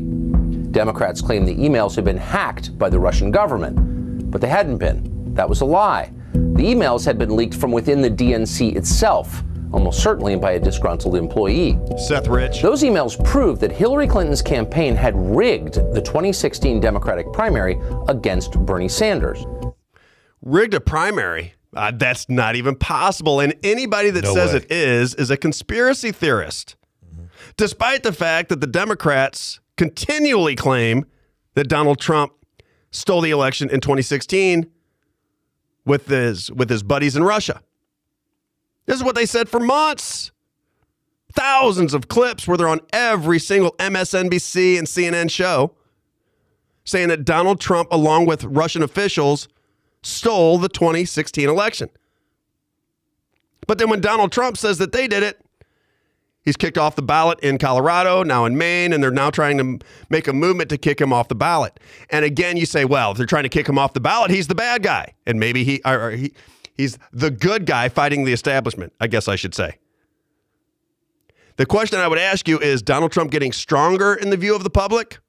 Democrats claimed the emails had been hacked by the Russian government, but they hadn't been. That was a lie. The emails had been leaked from within the DNC itself, almost certainly by a disgruntled employee. Seth Rich. Those emails prove that Hillary Clinton's campaign had rigged the 2016 Democratic primary against Bernie Sanders. rigged a primary. Uh, that's not even possible. And anybody that No says way. it is is a conspiracy theorist. Despite the fact that the Democrats continually claim that Donald Trump stole the election in 2016 with his with his buddies in Russia. This is what they said for months. Thousands of clips where they're on every single MSNBC and CNN show saying that Donald Trump, along with Russian officials, stole the 2016 election. But then when Donald Trump says that they did it, he's kicked off the ballot in Colorado, now in Maine, and they're now trying to make a movement to kick him off the ballot. And again, you say, well, if they're trying to kick him off the ballot, he's the bad guy. And maybe he, or, or he he's the good guy fighting the establishment, I guess I should say. The question I would ask you is Donald Trump getting stronger in the view of the public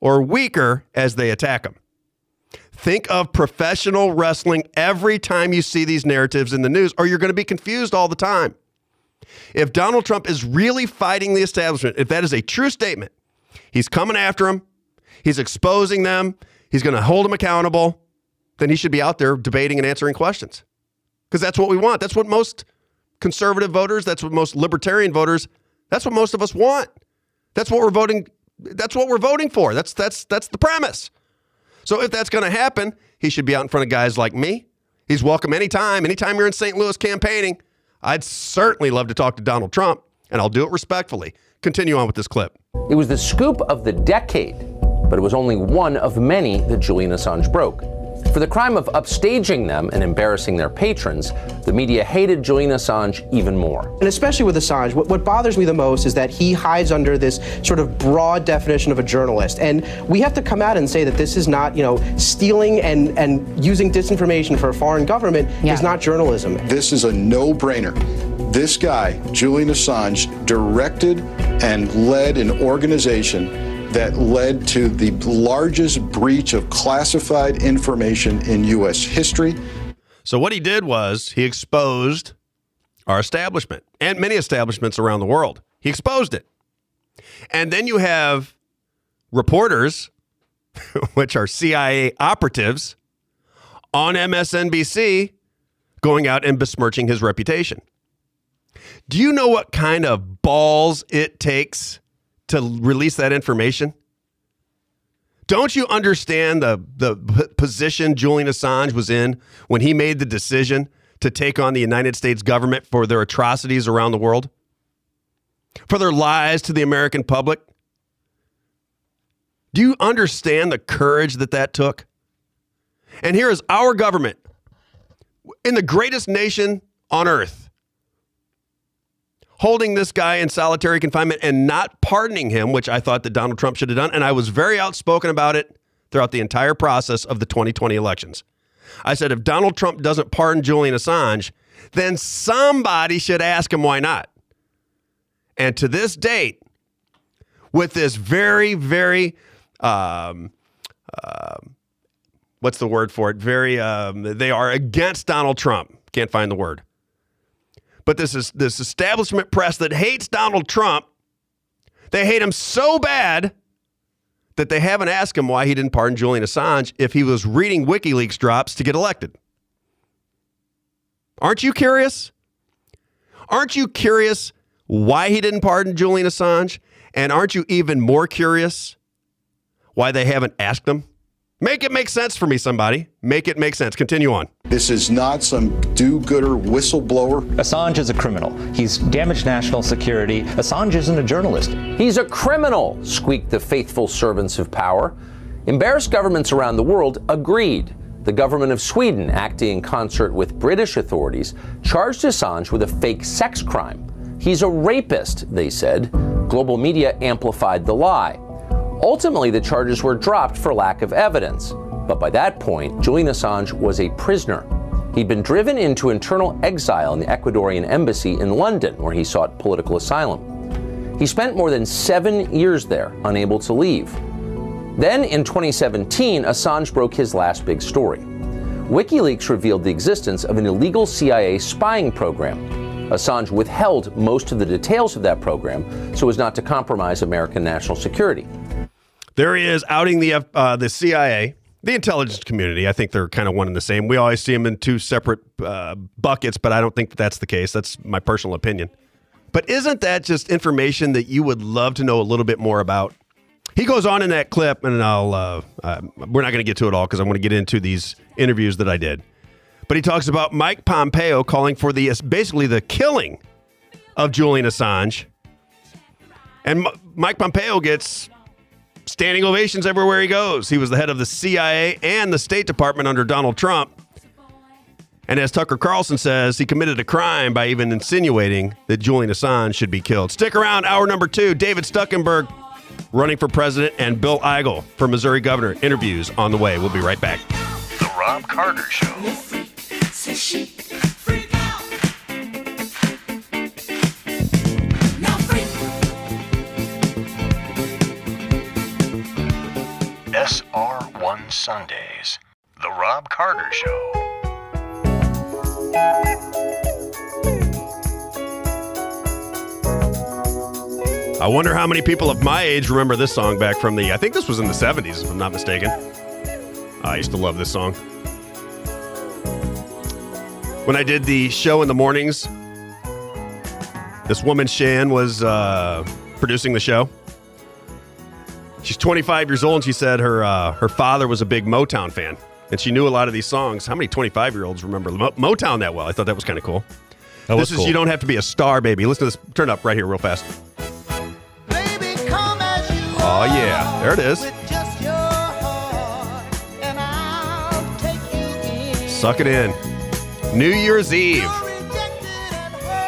or weaker as they attack him? Think of professional wrestling every time you see these narratives in the news, or you're going to be confused all the time. If Donald Trump is really fighting the establishment, if that is a true statement, he's coming after him, he's exposing them, he's going to hold them accountable, then he should be out there debating and answering questions. Because that's what we want. That's what most conservative voters, that's what most libertarian voters, that's what most of us want. That's what we're voting that's what we're voting for. That's that's that's the premise. So if that's going to happen, he should be out in front of guys like me. He's welcome anytime. Anytime you're in St. Louis campaigning, I'd certainly love to talk to Donald Trump, and I'll do it respectfully. Continue on with this clip. It was the scoop of the decade, but it was only one of many that Julian Assange broke. For the crime of upstaging them and embarrassing their patrons, the media hated Julian Assange even more. And especially with Assange, what, what bothers me the most is that he hides under this sort of broad definition of a journalist. And we have to come out and say that this is not, you know, stealing and, and using disinformation for a foreign government is not journalism. This is a no brainer. This guy, Julian Assange, directed and led an organization that led to the largest breach of classified information in U.S. history. So what he did was he exposed our establishment and many establishments around the world. He exposed it. And then you have reporters, which are CIA operatives, on MSNBC going out and besmirching his reputation. Do you know what kind of balls it takes to release that information? Don't you understand the, the position Julian Assange was in when he made the decision to take on the United States government for their atrocities around the world? For their lies to the American public? Do you understand the courage that that took? And here is our government in the greatest nation on earth holding this guy in solitary confinement and not pardoning him, which I thought that Donald Trump should have done. And I was very outspoken about it throughout the entire process of the 2020 elections. I said, if Donald Trump doesn't pardon Julian Assange, then somebody should ask him why not. And to this date, with this very, very, um, um, what's the word for it? Very, um, they are against Donald Trump. Can't find the word. But this is this establishment press that hates Donald Trump. They hate him so bad that they haven't asked him why he didn't pardon Julian Assange if he was reading WikiLeaks drops to get elected. Aren't you curious? Aren't you curious why he didn't pardon Julian Assange? And aren't you even more curious why they haven't asked him? Make it make sense for me, somebody. Make it make sense. Continue on. This is not some do gooder whistleblower. Assange is a criminal. He's damaged national security. Assange isn't a journalist. He's a criminal, squeaked the faithful servants of power. Embarrassed governments around the world agreed. The government of Sweden, acting in concert with British authorities, charged Assange with a fake sex crime. He's a rapist, they said. Global media amplified the lie. Ultimately, the charges were dropped for lack of evidence. But by that point, Julian Assange was a prisoner. He'd been driven into internal exile in the Ecuadorian embassy in London, where he sought political asylum. He spent more than seven years there, unable to leave. Then in 2017, Assange broke his last big story. WikiLeaks revealed the existence of an illegal CIA spying program. Assange withheld most of the details of that program so as not to compromise American national security. There he is outing the uh, the CIA, the intelligence community. I think they're kind of one and the same. We always see them in two separate uh, buckets, but I don't think that that's the case. That's my personal opinion. But isn't that just information that you would love to know a little bit more about? He goes on in that clip, and I'll uh, uh, we're not going to get to it all because I'm going to get into these interviews that I did. But he talks about Mike Pompeo calling for the basically the killing of Julian Assange, and Mike Pompeo gets standing ovations everywhere he goes. He was the head of the CIA and the State Department under Donald Trump. And as Tucker Carlson says, he committed a crime by even insinuating that Julian Assange should be killed. Stick around, hour number two. David Stuckenberg running for president and Bill Eigel for Missouri governor. Interviews on the way. We'll be right back. The Robb Carter Show. SR1 Sundays. The Robb Carter Show. I wonder how many people of my age remember this song back from the, I think this was in the 70s, if I'm not mistaken. I used to love this song. When I did the show in the mornings, this woman, Shan, was uh, producing the show. She's 25 years old, and she said her uh, her father was a big Motown fan, and she knew a lot of these songs. How many 25 year olds remember Mo- Motown that well? I thought that was kind of cool. That this is cool. you don't have to be a star, baby. Listen to this. Turn it up right here, real fast. Oh yeah, there it is. Suck it in. New Year's Eve,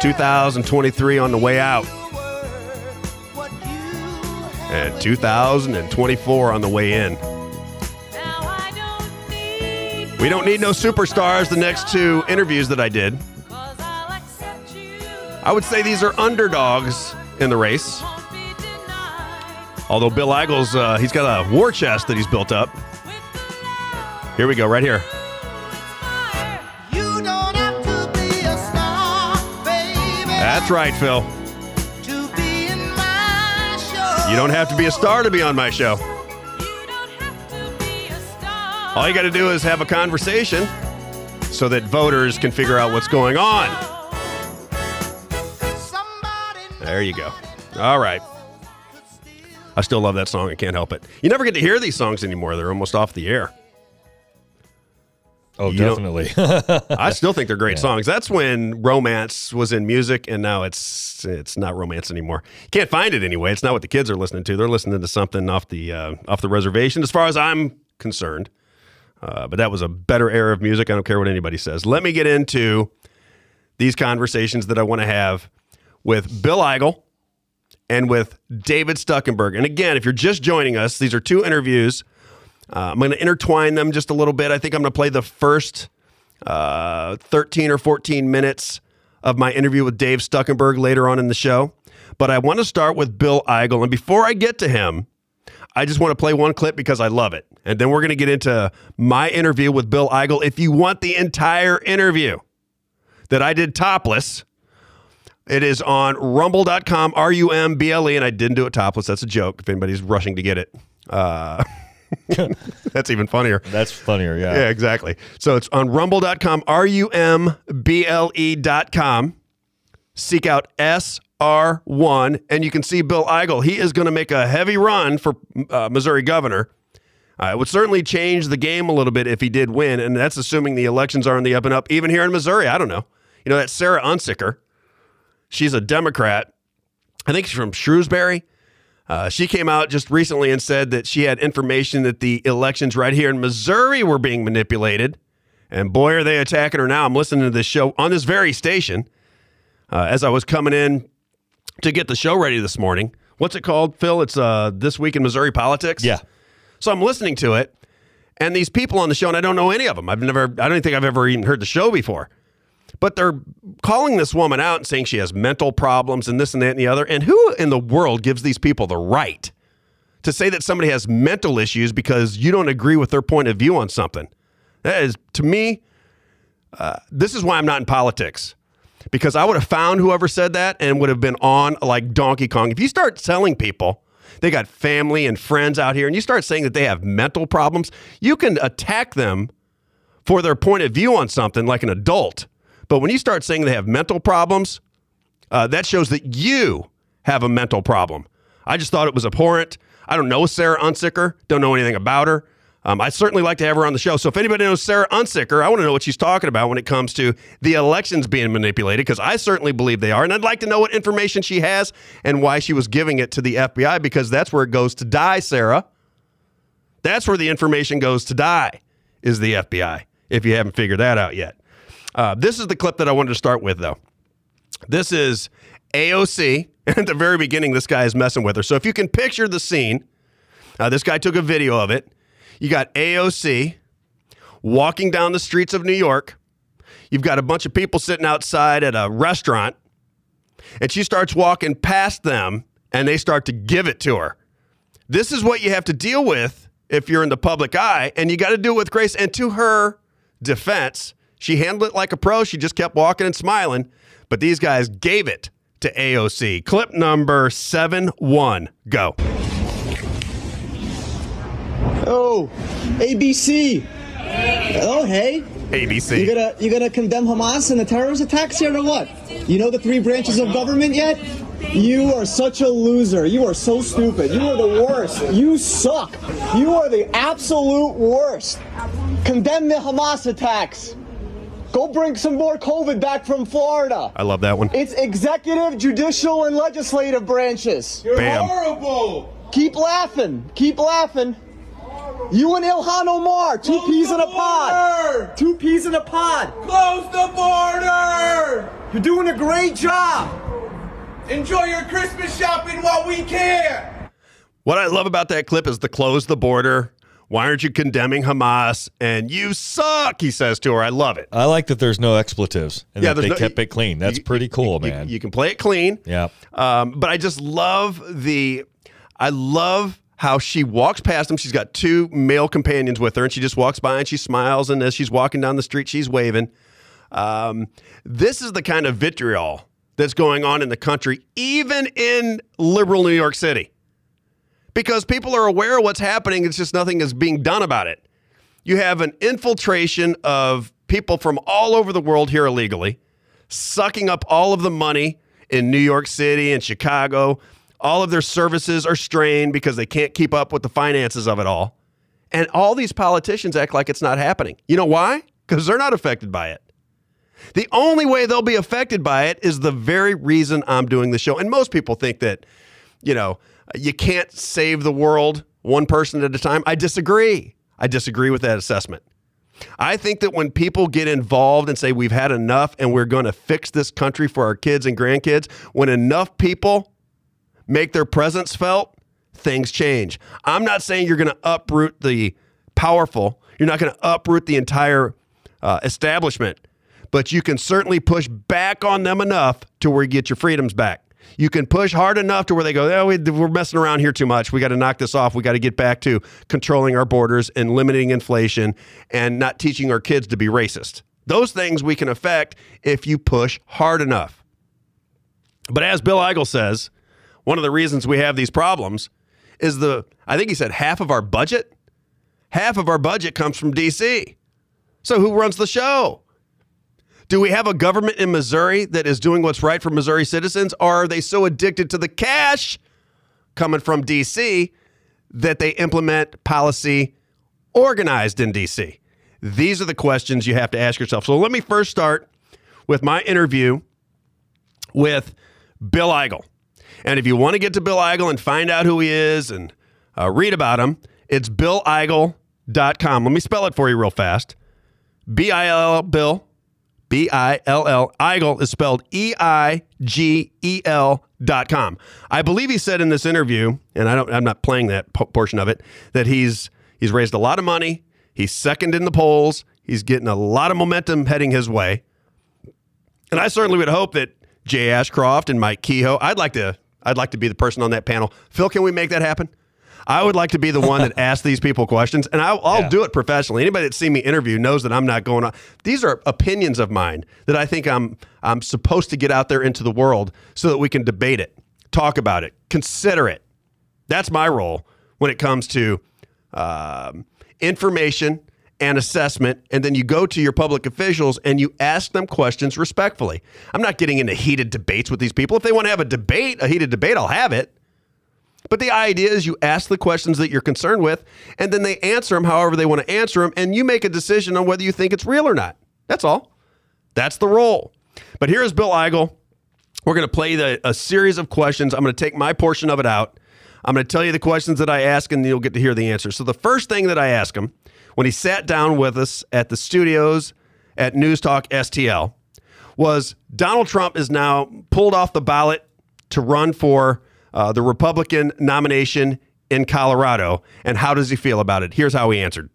2023 on the way out, and 2024 on the way in. We don't need no superstars. The next two interviews that I did, I would say these are underdogs in the race. Although Bill Eigels, uh, he's got a war chest that he's built up. Here we go, right here. That's right, Phil. You don't have to be a star to be on my show. All you got to do is have a conversation so that voters can figure out what's going on. There you go. All right. I still love that song. I can't help it. You never get to hear these songs anymore. They're almost off the air. Oh, You definitely. I still think they're great Yeah. songs. That's when romance was in music, and now it's it's not romance anymore. Can't find it anyway. It's not what the kids are listening to. They're listening to something off the uh, off the reservation. As far as I'm concerned, Uh, but that was a better era of music. I don't care what anybody says. Let me get into these conversations that I want to have with Bill Eigel and with David Stuckenberg. And again, if you're just joining us, these are two interviews. Uh, I'm going to intertwine them just a little bit. I think I'm going to play the first uh, 13 or 14 minutes of my interview with Dave Stuckenberg later on in the show. But I want to start with Bill Eigel. And before I get to him, I just want to play one clip because I love it. And then we're going to get into my interview with Bill Eigel. If you want the entire interview that I did topless, it is on rumble.com, R U M B L E. And I didn't do it topless. That's a joke if anybody's rushing to get it. Uh, that's even funnier. That's funnier, yeah. Yeah, exactly. So it's on rumble.com, R U M B L E.com. Seek out SR1, and you can see Bill Eigel. He is going to make a heavy run for uh, Missouri governor. Uh, it would certainly change the game a little bit if he did win, and that's assuming the elections are on the up and up, even here in Missouri. I don't know. You know, that Sarah Unsicker, she's a Democrat. I think she's from Shrewsbury. Uh, she came out just recently and said that she had information that the elections right here in Missouri were being manipulated. And boy, are they attacking her now. I'm listening to this show on this very station uh, as I was coming in to get the show ready this morning. What's it called, Phil? It's uh, This Week in Missouri Politics. Yeah. So I'm listening to it, and these people on the show, and I don't know any of them. I've never, I don't think I've ever even heard the show before. But they're calling this woman out and saying she has mental problems and this and that and the other. And who in the world gives these people the right to say that somebody has mental issues because you don't agree with their point of view on something? That is, to me, uh, this is why I'm not in politics. Because I would have found whoever said that and would have been on like Donkey Kong. If you start telling people they got family and friends out here and you start saying that they have mental problems, you can attack them for their point of view on something like an adult. But when you start saying they have mental problems, uh, that shows that you have a mental problem. I just thought it was abhorrent. I don't know Sarah Unsicker, don't know anything about her. Um, I certainly like to have her on the show. So if anybody knows Sarah Unsicker, I want to know what she's talking about when it comes to the elections being manipulated, because I certainly believe they are. And I'd like to know what information she has and why she was giving it to the FBI, because that's where it goes to die, Sarah. That's where the information goes to die, is the FBI, if you haven't figured that out yet. Uh, this is the clip that I wanted to start with, though. This is AOC. At the very beginning, this guy is messing with her. So if you can picture the scene, uh, this guy took a video of it. You got AOC walking down the streets of New York. You've got a bunch of people sitting outside at a restaurant, and she starts walking past them, and they start to give it to her. This is what you have to deal with if you're in the public eye, and you got to do it with grace. And to her defense, she handled it like a pro. She just kept walking and smiling. But these guys gave it to AOC. Clip number 7 1. Go. Oh, ABC. Oh, hey. ABC. You gonna you gonna condemn Hamas and the terrorist attacks here or what? You know the three branches of government yet? You are such a loser. You are so stupid. You are the worst. You suck. You are the absolute worst. Condemn the Hamas attacks. Go bring some more COVID back from Florida. I love that one. It's executive, judicial, and legislative branches. You're Bam. horrible. Keep laughing. Keep laughing. You and Ilhan Omar, two peas in a pod. Two peas in a pod. Close the border! You're doing a great job. Enjoy your Christmas shopping while we can! What I love about that clip is the close the border. Why aren't you condemning Hamas? And you suck, he says to her. I love it. I like that there's no expletives and Yeah, that they no- kept it clean. That's pretty cool, You- man. You, can play it clean. yeah. Um, but I just love the, I love how she walks past him. She's got two male companions with her, and she just walks by and she smiles. And as she's walking down the street, she's waving. Um, this is the kind of vitriol that's going on in the country, even in liberal New York City, because people are aware of what's happening. It's just nothing is being done about it. You have an infiltration of people from all over the world here illegally, sucking up all of the money in New York City and Chicago. All of their services are strained because they can't keep up with the finances of it all. And all these politicians act like it's not happening. You know why? Because they're not affected by it. The only way they'll be affected by it is the very reason I'm doing the show. And most people think that, you know, you can't save the world one person at a time. I disagree. I disagree with that assessment. I think that when people get involved and say we've had enough and we're going to fix this country for our kids and grandkids, when enough people make their presence felt, things change. I'm not saying you're going to uproot the powerful, you're not going to uproot the entire uh, establishment, but you can certainly push back on them enough to where you get your freedoms back. You can push hard enough to where they go, oh, we, we're messing around here too much. We got to knock this off. We got to get back to controlling our borders and limiting inflation and not teaching our kids to be racist. Those things we can affect if you push hard enough. But as Bill Eigel says, one of the reasons we have these problems is the, I think he said half of our budget, half of our budget comes from DC. So who runs the show? Do we have a government in Missouri that is doing what's right for Missouri citizens? Or are they so addicted to the cash coming from DC that they implement policy organized in DC? These are the questions you have to ask yourself. So let me first start with my interview with Bill Eigel. And if you want to get to Bill Eigel and find out who he is and uh, read about him, it's billeigel.com. Let me spell it for you real fast. B I L L Bill B I L L. Eigel is spelled E I G E L dot com. I believe he said in this interview, and I don't, I'm not playing that po- portion of it, that he's he's raised a lot of money. He's second in the polls. He's getting a lot of momentum heading his way. And I certainly would hope that Jay Ashcroft and Mike Kehoe. I'd like to. I'd like to be the person on that panel. Phil, can we make that happen? I would like to be the one that asks these people questions, and I'll, I'll Yeah. do it professionally. Anybody that's seen me interview knows that I'm not going on. These are opinions of mine that I think I'm I'm supposed to get out there into the world so that we can debate it, talk about it, consider it. That's my role when it comes to um, information and assessment. And then you go to your public officials and you ask them questions respectfully. I'm not getting into heated debates with these people. If they want to have a debate, a heated debate, I'll have it. But the idea is you ask the questions that you're concerned with, and then they answer them however they want to answer them, and you make a decision on whether you think it's real or not. That's all. That's the role. But here's Bill Eigel. We're going to play the, a series of questions. I'm going to take my portion of it out. I'm going to tell you the questions that I ask, and you'll get to hear the answers. So the first thing that I ask him when he sat down with us at the studios at News Talk STL was Donald Trump is now pulled off the ballot to run for uh, the Republican nomination in Colorado, and how does he feel about it? Here's how he answered.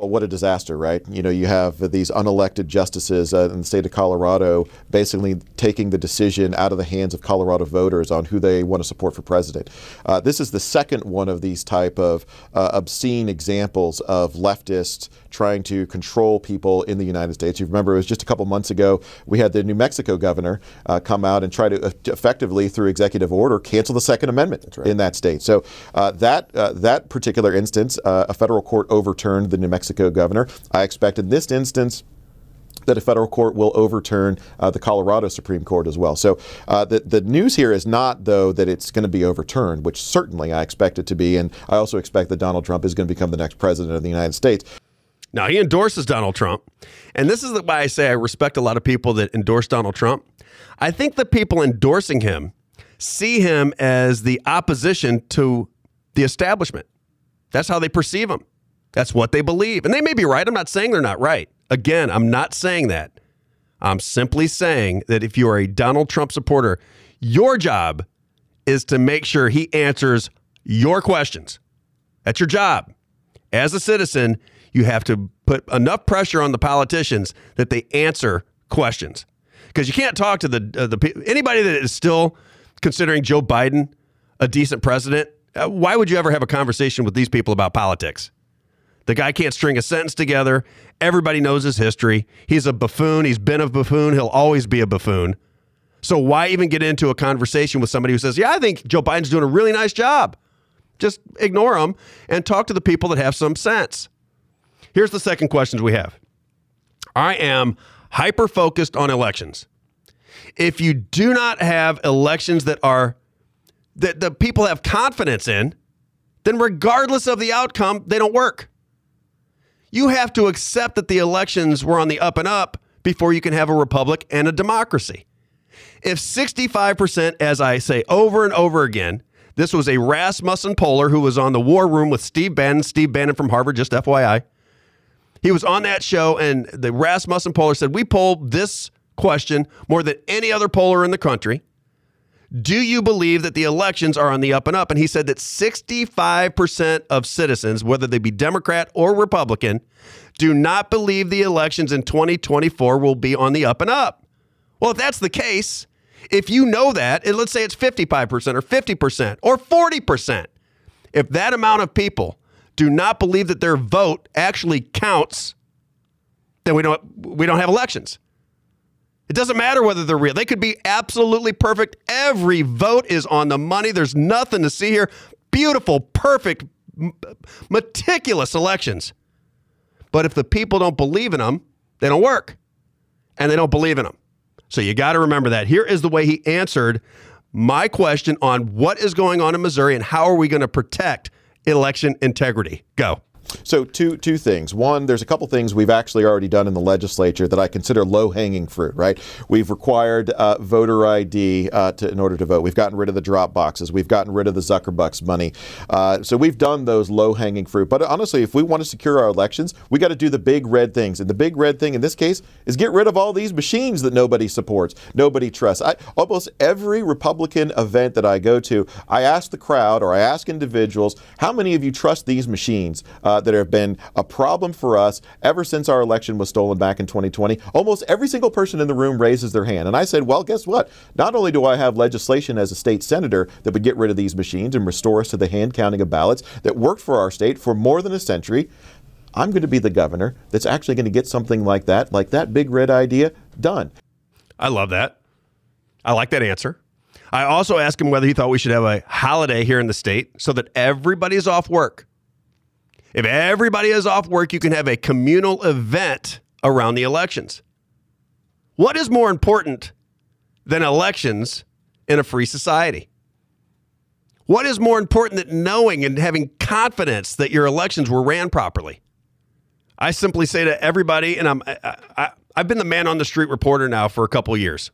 Well, what a disaster, right? You know, you have these unelected justices uh, in the state of Colorado basically taking the decision out of the hands of Colorado voters on who they want to support for president. Uh, this is the second one of these type of uh, obscene examples of leftists trying to control people in the United States. You remember it was just a couple months ago we had the New Mexico governor uh, come out and try to uh, effectively, through executive order, cancel the Second Amendment in that state. So uh, that uh, that particular instance, uh, a federal court overturned the New Mexico governor. I expect in this instance that a federal court will overturn uh, the Colorado Supreme Court as well. So uh, the the news here is not though that it's going to be overturned, which certainly I expect it to be, and I also expect that Donald Trump is going to become the next president of the United States. Now, he endorses Donald Trump. And this is why I say I respect a lot of people that endorse Donald Trump. I think the people endorsing him see him as the opposition to the establishment. That's how they perceive him. That's what they believe. And they may be right. I'm not saying they're not right. Again, I'm not saying that. I'm simply saying that if you are a Donald Trump supporter, your job is to make sure he answers your questions. That's your job. As a citizen, you have to put enough pressure on the politicians that they answer questions. Because you can't talk to the uh, the anybody that is still considering Joe Biden a decent president. Uh, why would you ever have a conversation with these people about politics? The guy can't string a sentence together. Everybody knows his history. He's a buffoon. He's been a buffoon. He'll always be a buffoon. So why even get into a conversation with somebody who says, "Yeah, I think Joe Biden's doing a really nice job." Just ignore them and talk to the people that have some sense. Here's the second questions we have. I am hyper focused on elections. If you do not have elections that are that the people have confidence in, then regardless of the outcome, they don't work. You have to accept that the elections were on the up and up before you can have a republic and a democracy. If 65%, as I say over and over again, This was a Rasmussen poller who was on the War Room with Steve Bannon. Steve Bannon from Harvard, just FYI. He was on that show, and the Rasmussen poller said, We polled this question more than any other poller in the country. Do you believe that the elections are on the up and up? And he said that 65% of citizens, whether they be Democrat or Republican, do not believe the elections in 2024 will be on the up and up. Well, if that's the case, if you know that, and let's say it's 55% or 50% or 40%, if that amount of people do not believe that their vote actually counts, then we don't we don't have elections. It doesn't matter whether they're real. They could be absolutely perfect. Every vote is on the money. There's nothing to see here. Beautiful, perfect, meticulous elections. But if the people don't believe in them, they don't work. And they don't believe in them. So you got to remember that. Here is the way he answered my question on what is going on in Missouri and how are we going to protect election integrity. Go. So two two things. One, there's a couple things we've actually already done in the legislature that I consider low hanging fruit. Right? We've required uh, voter ID uh, to, in order to vote. We've gotten rid of the drop boxes. We've gotten rid of the Zuckerbucks money. Uh, so we've done those low hanging fruit. But honestly, if we want to secure our elections, we got to do the big red things. And the big red thing in this case is get rid of all these machines that nobody supports, nobody trusts. I, almost every Republican event that I go to, I ask the crowd or I ask individuals, how many of you trust these machines? Uh, that have been a problem for us ever since our election was stolen back in 2020. Almost every single person in the room raises their hand. And I said, well, guess what? Not only do I have legislation as a state senator that would get rid of these machines and restore us to the hand counting of ballots that worked for our state for more than a century. I'm going to be the governor that's actually going to get something like that, like that big red idea, done. I love that. I like that answer. I also asked him whether he thought we should have a holiday here in the state so that everybody's off work. If everybody is off work, you can have a communal event around the elections. What is more important than elections in a free society? What is more important than knowing and having confidence that your elections were ran properly? I simply say to everybody, and I'm, I, I, I've been the man on the street reporter now for a couple years.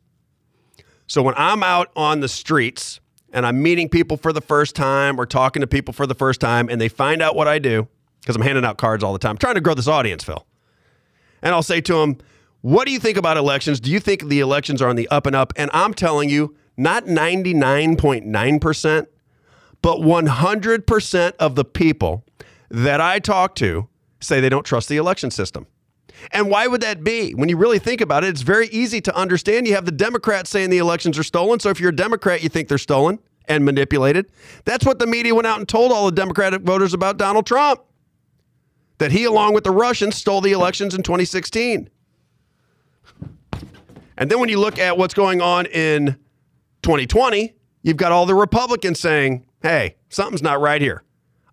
So when I'm out on the streets and I'm meeting people for the first time or talking to people for the first time and they find out what I do, because I'm handing out cards all the time, trying to grow this audience, Phil. And I'll say to them, What do you think about elections? Do you think the elections are on the up and up? And I'm telling you, not 99.9%, but 100% of the people that I talk to say they don't trust the election system. And why would that be? When you really think about it, it's very easy to understand. You have the Democrats saying the elections are stolen. So if you're a Democrat, you think they're stolen and manipulated. That's what the media went out and told all the Democratic voters about Donald Trump that he, along with the Russians, stole the elections in 2016. And then when you look at what's going on in 2020, you've got all the Republicans saying, hey, something's not right here.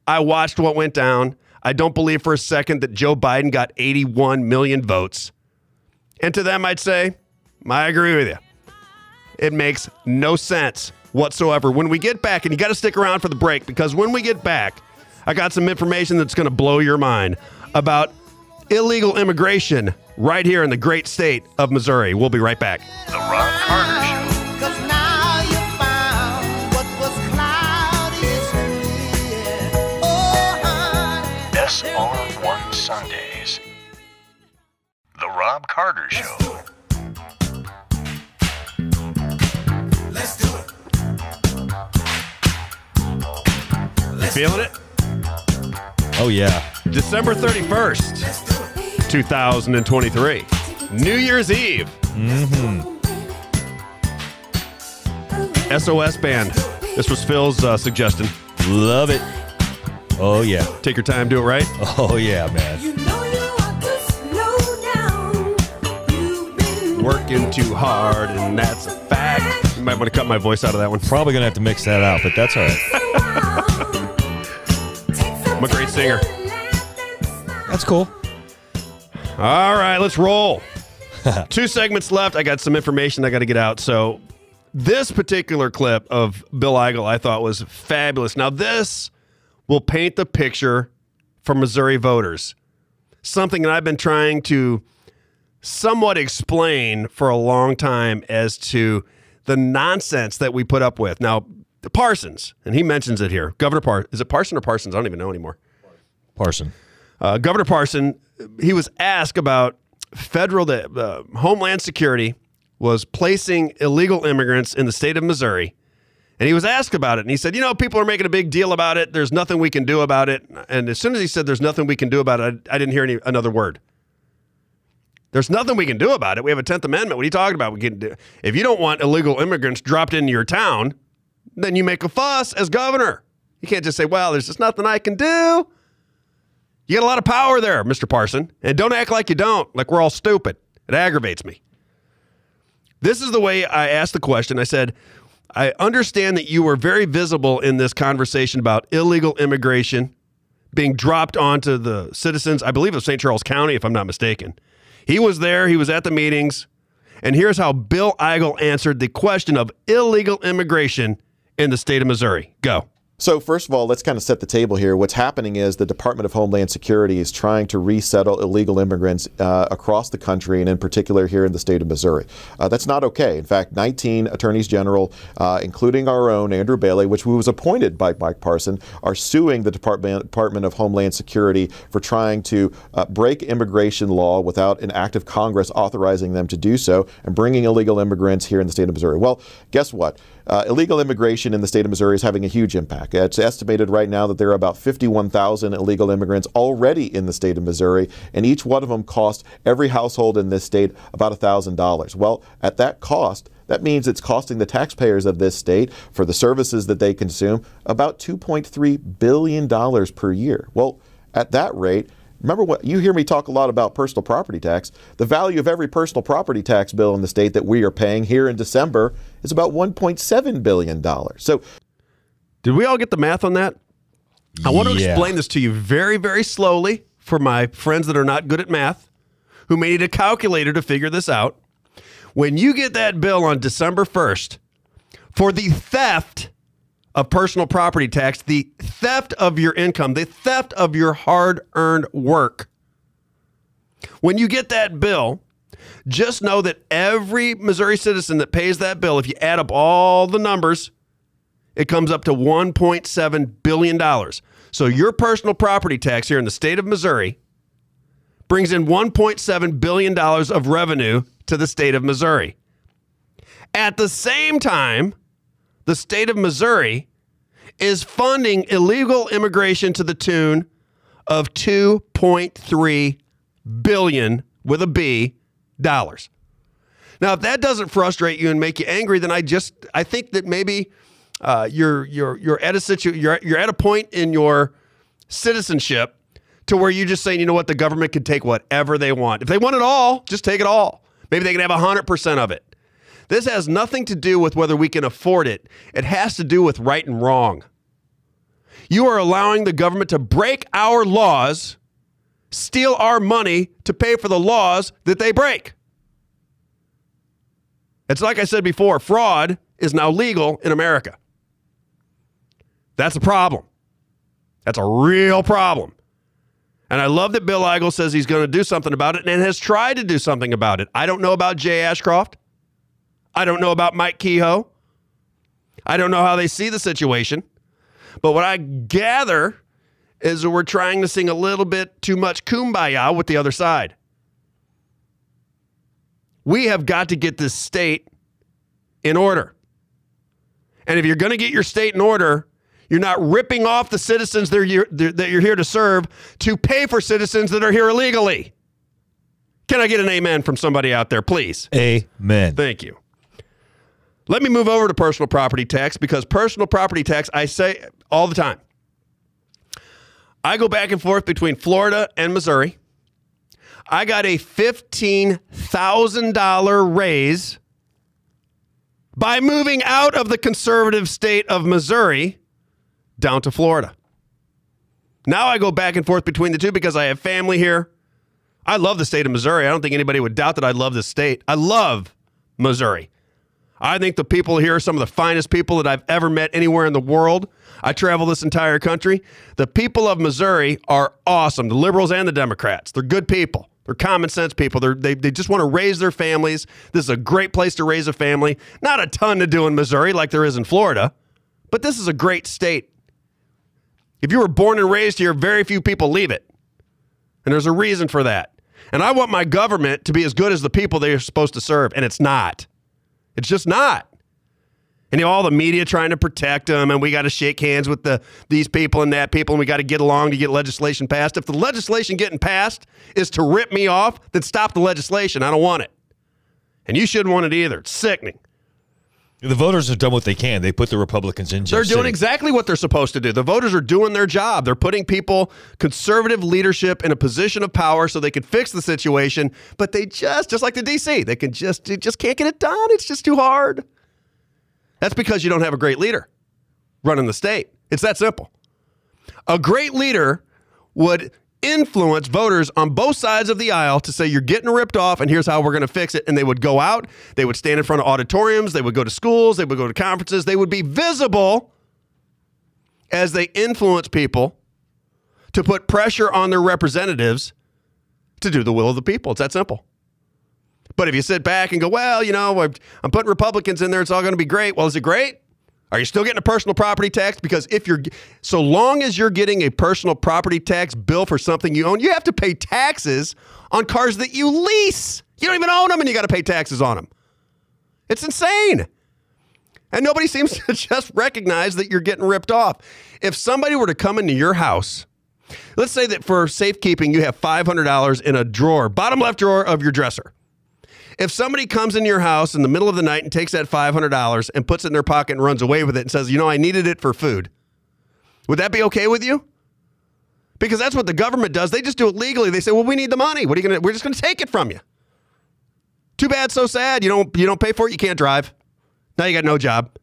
I watched what went down. I don't believe for a second that Joe Biden got 81 million votes. And to them, I'd say, I agree with you. It makes no sense whatsoever. When we get back, and you got to stick around for the break because when we get back, I got some information that's going to blow your mind about illegal immigration right here in the great state of Missouri. We'll be right back. The Robb Carter Show. SR1 Sundays. The Robb Carter Show. Let's do it. You feeling it? Oh, yeah. December 31st, 2023. New Year's Eve. Mm-hmm. SOS Band. This was Phil's uh, suggestion. Love it. Oh, yeah. Take your time, do it right. Oh, yeah, man. You know you want to slow down. Working too hard, and that's a fact. You might want to cut my voice out of that one. Probably going to have to mix that out, but that's all right. I'm a great singer. That's cool. All right, let's roll. Two segments left. I got some information I got to get out. So, this particular clip of Bill Eigel I thought was fabulous. Now, this will paint the picture for Missouri voters. Something that I've been trying to somewhat explain for a long time as to the nonsense that we put up with. Now, the Parsons, and he mentions it here. Governor Par is it Parson or Parsons? I don't even know anymore. Parson. Uh, Governor Parson, he was asked about federal the uh, Homeland Security was placing illegal immigrants in the state of Missouri. And he was asked about it, and he said, "You know, people are making a big deal about it. There's nothing we can do about it." And as soon as he said, "There's nothing we can do about it," I, I didn't hear any another word. There's nothing we can do about it. We have a Tenth Amendment. What are you talking about? We can do. If you don't want illegal immigrants dropped into your town, then you make a fuss as governor. You can't just say, "Well, there's just nothing I can do." You got a lot of power there, Mr. Parson, and don't act like you don't, like we're all stupid. It aggravates me. This is the way I asked the question. I said, I understand that you were very visible in this conversation about illegal immigration being dropped onto the citizens, I believe of St. Charles County, if I'm not mistaken. He was there, he was at the meetings, and here's how Bill Eigel answered the question of illegal immigration in the state of Missouri. Go. So, first of all, let's kind of set the table here. What's happening is the Department of Homeland Security is trying to resettle illegal immigrants uh, across the country, and in particular here in the state of Missouri. Uh, that's not okay. In fact, 19 attorneys general, uh, including our own Andrew Bailey, which was appointed by Mike Parson, are suing the Department, Department of Homeland Security for trying to uh, break immigration law without an act of Congress authorizing them to do so and bringing illegal immigrants here in the state of Missouri. Well, guess what? Uh, illegal immigration in the state of Missouri is having a huge impact. It's estimated right now that there are about 51,000 illegal immigrants already in the state of Missouri, and each one of them costs every household in this state about $1,000. Well, at that cost, that means it's costing the taxpayers of this state for the services that they consume about $2.3 billion per year. Well, at that rate, Remember what you hear me talk a lot about personal property tax. The value of every personal property tax bill in the state that we are paying here in December is about 1.7 billion dollars. So Did we all get the math on that? I want to Yeah. explain this to you very, very slowly for my friends that are not good at math, who may need a calculator to figure this out. When you get that bill on December 1st for the theft of personal property tax, the theft of your income, the theft of your hard earned work, when you get that bill, just know that every Missouri citizen that pays that bill, if you add up all the numbers, it comes up to $1.7 billion. So your personal property tax here in the state of Missouri brings in $1.7 billion of revenue to the state of Missouri. At the same time, the state of Missouri is funding illegal immigration to the tune of 2.3 billion with a B dollars. Now, if that doesn't frustrate you and make you angry, then I just I think that maybe uh, you're you're you're at a situ you're you're at a point in your citizenship to where you're just saying, you know what, the government can take whatever they want. If they want it all, just take it all. Maybe they can have hundred percent of it. This has nothing to do with whether we can afford it. It has to do with right and wrong. You are allowing the government to break our laws, steal our money to pay for the laws that they break. It's like I said before fraud is now legal in America. That's a problem. That's a real problem. And I love that Bill Eigel says he's going to do something about it and has tried to do something about it. I don't know about Jay Ashcroft. I don't know about Mike Kehoe. I don't know how they see the situation. But what I gather is that we're trying to sing a little bit too much kumbaya with the other side. We have got to get this state in order. And if you're going to get your state in order, you're not ripping off the citizens that you're, that you're here to serve to pay for citizens that are here illegally. Can I get an amen from somebody out there, please? Amen. Thank you. Let me move over to personal property tax because personal property tax, I say all the time. I go back and forth between Florida and Missouri. I got a $15,000 raise by moving out of the conservative state of Missouri down to Florida. Now I go back and forth between the two because I have family here. I love the state of Missouri. I don't think anybody would doubt that I love this state. I love Missouri. I think the people here are some of the finest people that I've ever met anywhere in the world. I travel this entire country. The people of Missouri are awesome, the liberals and the Democrats. They're good people. They're common sense people. They're, they, they just want to raise their families. This is a great place to raise a family. Not a ton to do in Missouri like there is in Florida, But this is a great state. If you were born and raised here, very few people leave it. And there's a reason for that. And I want my government to be as good as the people they're supposed to serve, and it's not. It's just not. And you know, all the media trying to protect them, and we got to shake hands with the these people and that people, and we got to get along to get legislation passed. If the legislation getting passed is to rip me off, then stop the legislation. I don't want it, and you shouldn't want it either. It's sickening. The voters have done what they can. They put the Republicans in. They're doing exactly what they're supposed to do. The voters are doing their job. They're putting people, conservative leadership, in a position of power so they can fix the situation. But they just, just like the DC, they can just, they just can't get it done. It's just too hard. That's because you don't have a great leader running the state. It's that simple. A great leader would influence voters on both sides of the aisle to say you're getting ripped off and here's how we're going to fix it. And they would go out they would stand in front of auditoriums they would go to schools they would go to conferences they would be visible as they influence people to put pressure on their representatives to do the will of the people. It's that simple. But if you sit back and go well you know i'm putting republicans in there it's all going to be great. Well is it great are you still getting a personal property tax? Because if you're, so long as you're getting a personal property tax bill for something you own, you have to pay taxes on cars that you lease. You don't even own them and you got to pay taxes on them. It's insane. And nobody seems to just recognize that you're getting ripped off. If somebody were to come into your house, let's say that for safekeeping, you have $500 in a drawer, bottom left drawer of your dresser. If somebody comes in your house in the middle of the night and takes that $500 and puts it in their pocket and runs away with it and says, you know, I needed it for food, would that be okay with you? Because that's what the government does. They just do it legally. They say, well, we need the money. What are you going to, we're just going to take it from you. Too bad, so sad. You don't, you don't pay for it, you can't drive. Now you got no job.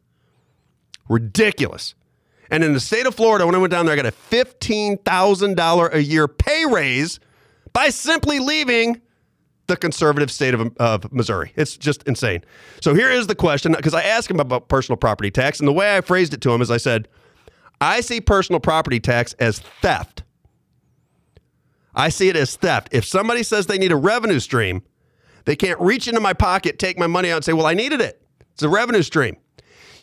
Ridiculous. And in the state of Florida, when I went down there, I got a $15,000 a year pay raise by simply leaving the conservative state of, of Missouri. It's just insane. So here is the question because I asked him about personal property tax, and the way I phrased it to him is I said, I see personal property tax as theft. I see it as theft. If somebody says they need a revenue stream, they can't reach into my pocket, take my money out, and say, Well, I needed it. It's a revenue stream.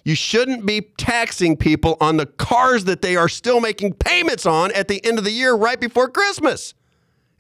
You shouldn't be taxing people on the cars that they are still making payments on at the end of the year right before Christmas.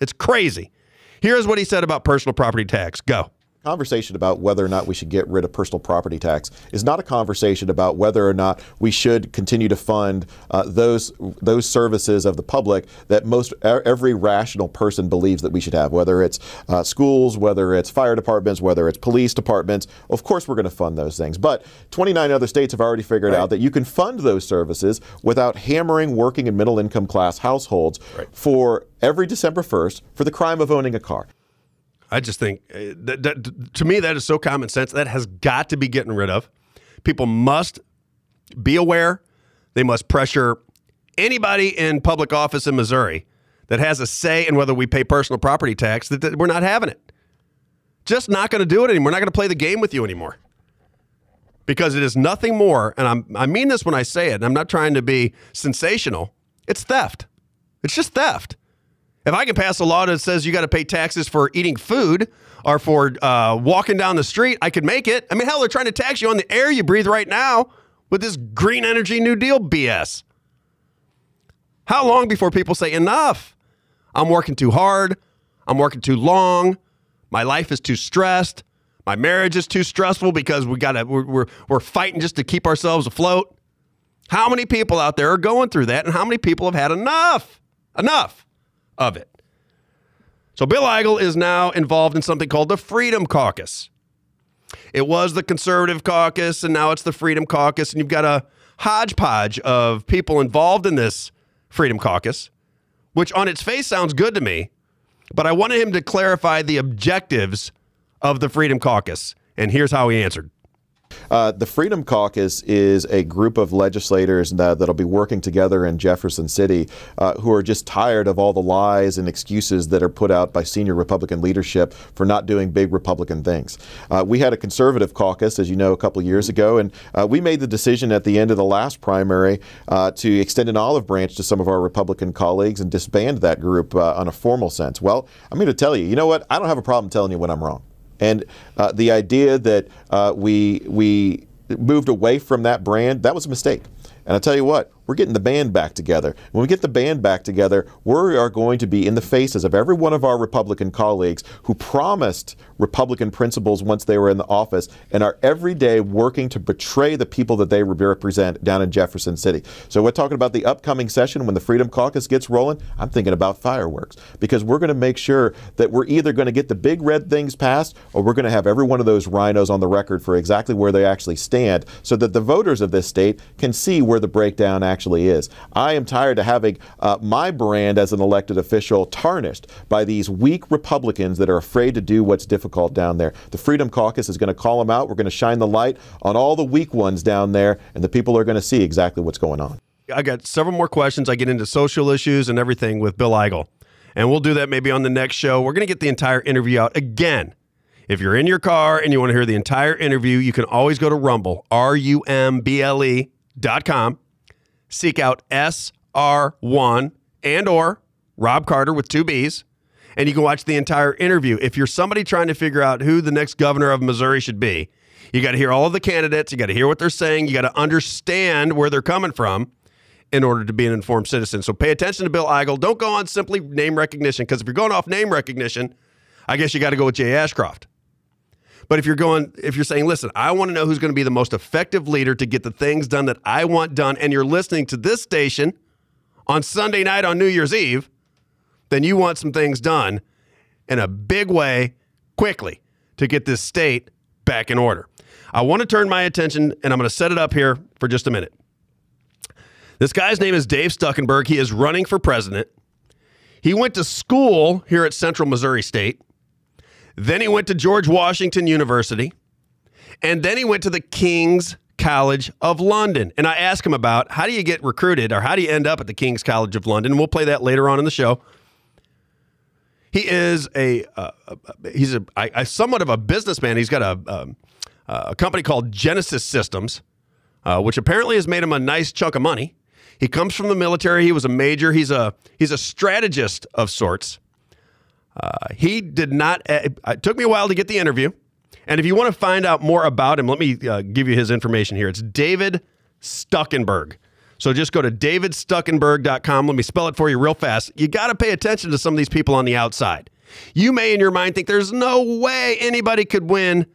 It's crazy. Here's what he said about personal property tax. Go. Conversation about whether or not we should get rid of personal property tax is not a conversation about whether or not we should continue to fund uh, those those services of the public that most every rational person believes that we should have. Whether it's uh, schools, whether it's fire departments, whether it's police departments. Of course, we're going to fund those things. But 29 other states have already figured right. out that you can fund those services without hammering working and middle income class households right. for every December 1st for the crime of owning a car. I just think uh, that, that, to me that is so common sense. That has got to be getting rid of. People must be aware. They must pressure anybody in public office in Missouri that has a say in whether we pay personal property tax that, that we're not having it. Just not going to do it anymore. We're not going to play the game with you anymore. Because it is nothing more, and I'm, I mean this when I say it, and I'm not trying to be sensational. It's theft. It's just theft. If I can pass a law that says you got to pay taxes for eating food or for uh, walking down the street, I could make it. I mean, hell, they're trying to tax you on the air you breathe right now with this green energy New Deal BS. How long before people say, enough? I'm working too hard. I'm working too long. My life is too stressed. My marriage is too stressful because we got to we're, we're, we're fighting just to keep ourselves afloat. How many people out there are going through that, and how many people have had enough? Enough of it. So Bill Eigel is now involved in something called the Freedom Caucus. It was the Conservative Caucus, and now it's the Freedom Caucus, and you've got a hodgepodge of people involved in this Freedom Caucus, which on its face sounds good to me, but I wanted him to clarify the objectives of the Freedom Caucus, and here's how he answered. Uh, the Freedom Caucus is a group of legislators that, that'll be working together in Jefferson City uh, who are just tired of all the lies and excuses that are put out by senior Republican leadership for not doing big Republican things. Uh, we had a conservative caucus, as you know, a couple years ago, and uh, we made the decision at the end of the last primary uh, to extend an olive branch to some of our Republican colleagues and disband that group on a formal sense. Well, I'm going to tell you, you know what? I don't have a problem telling you when I'm wrong. And uh, the idea that uh, we we moved away from that brand that was a mistake. And I tell you what, we're getting the band back together. When we get the band back together, we are going to be in the faces of every one of our Republican colleagues who promised Republican principles once they were in the office and are every day working to betray the people that they represent down in Jefferson City. So we're talking about the upcoming session when the Freedom Caucus gets rolling. I'm thinking about fireworks because we're going to make sure that we're either going to get the big red things passed or we're going to have every one of those RINOs on the record for exactly where they actually stand so that the voters of this state can see where the breakdown actually is. I am tired of having uh, my brand as an elected official tarnished by these weak Republicans that are afraid to do what's difficult down there. The Freedom Caucus is going to call them out. We're going to shine the light on all the weak ones down there, and the people are going to see exactly what's going on. I got several more questions. I get into social issues and everything with Bill Eigel. And we'll do that maybe on the next show. We're going to get the entire interview out again. If you're in your car and you want to hear the entire interview, you can always go to Rumble, R U M B L E dot com. Seek out SR1 and or Robb Carter with two B's, and you can watch the entire interview. If you're somebody trying to figure out who the next governor of Missouri should be, you got to hear all of the candidates. You got to hear what they're saying. You got to understand where they're coming from in order to be an informed citizen. So pay attention to Bill Eigel. Don't go on simply name recognition because if you're going off name recognition, I guess you got to go with Jay Ashcroft. But if you're going, if you're saying, listen, I want to know who's going to be the most effective leader to get the things done that I want done, and you're listening to this station on Sunday night on New Year's Eve, then you want some things done in a big way quickly to get this state back in order. I want to turn my attention, and I'm going to set it up here for just a minute. This guy's name is Dave Stuckenberg. He is running for president. He went to school here at Central Missouri State. Then he went to George Washington University. And then he went to the King's College of London. And I asked him about how do you get recruited or how do you end up at the King's College of London? We'll play that later on in the show. He is a uh, he's a, I, I somewhat of a businessman. He's got a um, a company called Genesis Systems, uh, which apparently has made him a nice chunk of money. He comes from the military. He was a major. He's a he's a strategist of sorts. Uh, he did not. Uh, it took me a while to get the interview, and if you want to find out more about him, let me uh, give you his information here. It's David Stuckenberg. So just go to davidstuckenberg.com. Let me spell it for you real fast. You got to pay attention to some of these people on the outside. You may, in your mind, think there's no way anybody could win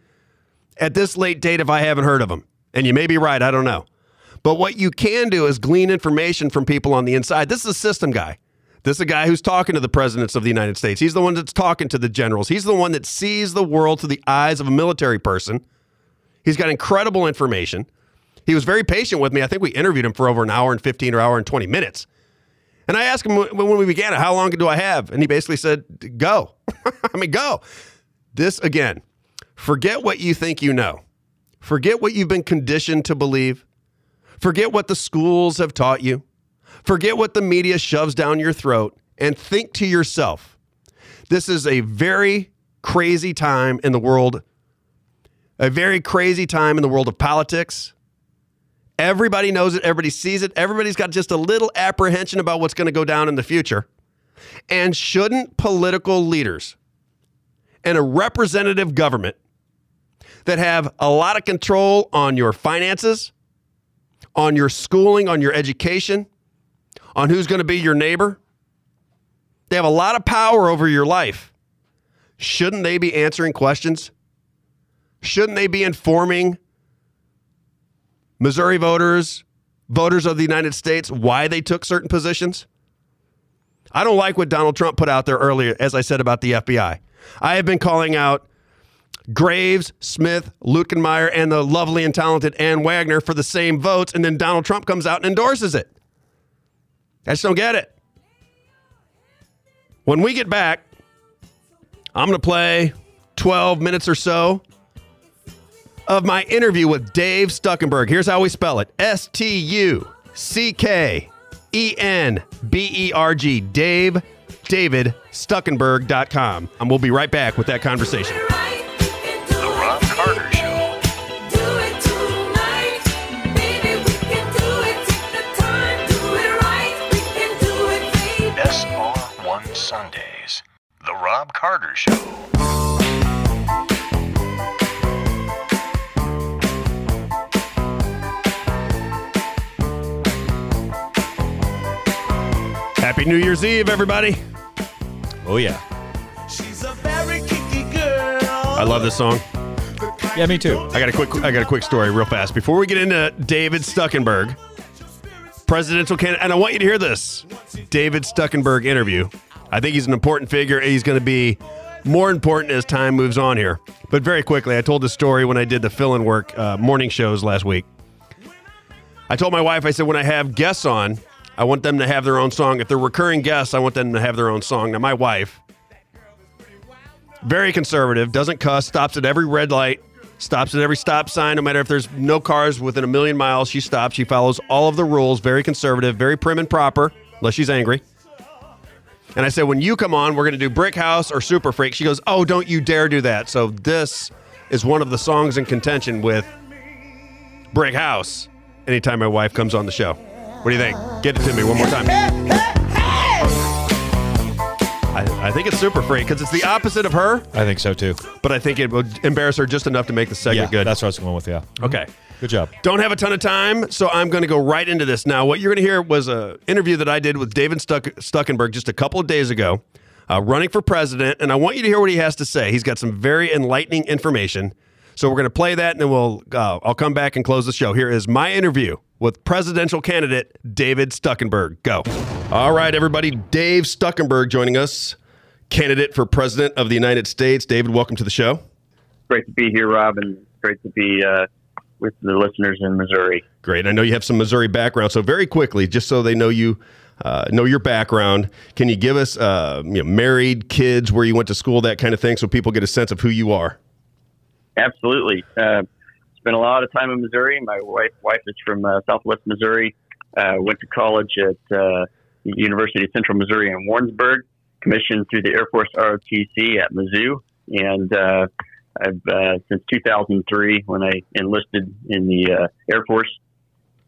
at this late date if I haven't heard of them. And you may be right. I don't know. But what you can do is glean information from people on the inside. This is a system guy. This is a guy who's talking to the presidents of the United States. He's the one that's talking to the generals. He's the one that sees the world through the eyes of a military person. He's got incredible information. He was very patient with me. I think we interviewed him for over an hour and 15 or hour and 20 minutes. And I asked him when we began, how long do I have? And he basically said, go. I mean, go. This, again, forget what you think you know. Forget what you've been conditioned to believe. Forget what the schools have taught you. Forget what the media shoves down your throat and think to yourself this is a very crazy time in the world, a very crazy time in the world of politics. Everybody knows it, everybody sees it, everybody's got just a little apprehension about what's going to go down in the future. And shouldn't political leaders and a representative government that have a lot of control on your finances, on your schooling, on your education, on who's going to be your neighbor. They have a lot of power over your life. Shouldn't they be answering questions? Shouldn't they be informing Missouri voters, voters of the United States, why they took certain positions? I don't like what Donald Trump put out there earlier, as I said about the FBI. I have been calling out Graves, Smith, Luetkemeyer, and the lovely and talented Ann Wagner for the same votes, and then Donald Trump comes out and endorses it. I just don't get it. When we get back, I'm going to play 12 minutes or so of my interview with Dave Stuckenberg. Here's how we spell it S T U C K E N B E R G. Dave, David, Stuckenberg.com. And we'll be right back with that conversation. Robb Carter Show. Happy New Year's Eve, everybody. Oh, yeah. She's a very kinky girl. I love this song. Yeah, me too. I got a quick I got a quick story real fast. Before we get into David Stuckenberg, presidential candidate, and I want you to hear this David Stuckenberg interview I think he's an important figure. He's going to be more important as time moves on here. But very quickly, I told the story when I did the fill-in work uh, morning shows last week. I told my wife, I said, when I have guests on, I want them to have their own song. If they're recurring guests, I want them to have their own song. Now, my wife, very conservative, doesn't cuss, stops at every red light, stops at every stop sign, no matter if there's no cars within a million miles, she stops. She follows all of the rules, very conservative, very prim and proper, unless she's angry. And I said, when you come on, we're going to do Brick House or Super Freak. She goes, oh, don't you dare do that. So this is one of the songs in contention with Brick House anytime my wife comes on the show. What do you think? Get it to me one more time. I, I think it's Super Freak because it's the opposite of her, I think so too. but I think it would embarrass her just enough to make the segment Yeah, good. that's what I was going with. Yeah. Okay. Good job. Don't have a ton of time, so I'm going to go right into this. Now, what you're going to hear was a interview that I did with David Stuck- Stuckenberg just a couple of days ago, uh, running for president, and I want you to hear what he has to say. He's got some very enlightening information. So we're going to play that, and then we'll uh, I'll come back and close the show. Here is my interview with presidential candidate David Stuckenberg. Go. All right, everybody. Dave Stuckenberg joining us, candidate for president of the United States. David, welcome to the show. great to be here, Robb, and great to be uh, with the listeners in Missouri. Great. I know you have some Missouri background. So very quickly, just so they know you, uh, know your background, can you give us uh, you know, married, kids, where you went to school, that kind of thing, so people get a sense of who you are? Absolutely. Uh, spent a lot of time in Missouri. My wife wife is from uh, Southwest Missouri. Uh, went to college at uh, University of Central Missouri in Warrensburg. Commissioned through the Air Force ROTC at Mizzou, and uh, I've uh, since 2003 when I enlisted in the uh, Air Force.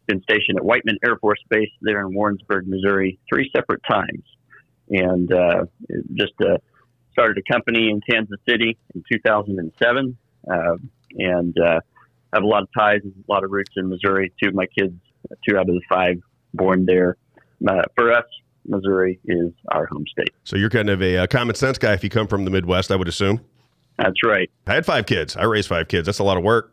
Been stationed at Whiteman Air Force Base there in Warrensburg, Missouri, three separate times, and uh, just uh, started a company in Kansas City in 2007 uh, and uh, have a lot of ties, a lot of roots in Missouri. Two of my kids, two out of the five, born there. For us, Missouri is our home state. So you're kind of a, uh common sense guy if you come from the Midwest, I would assume. That's right. I had five kids. I raised five kids. That's a lot of work.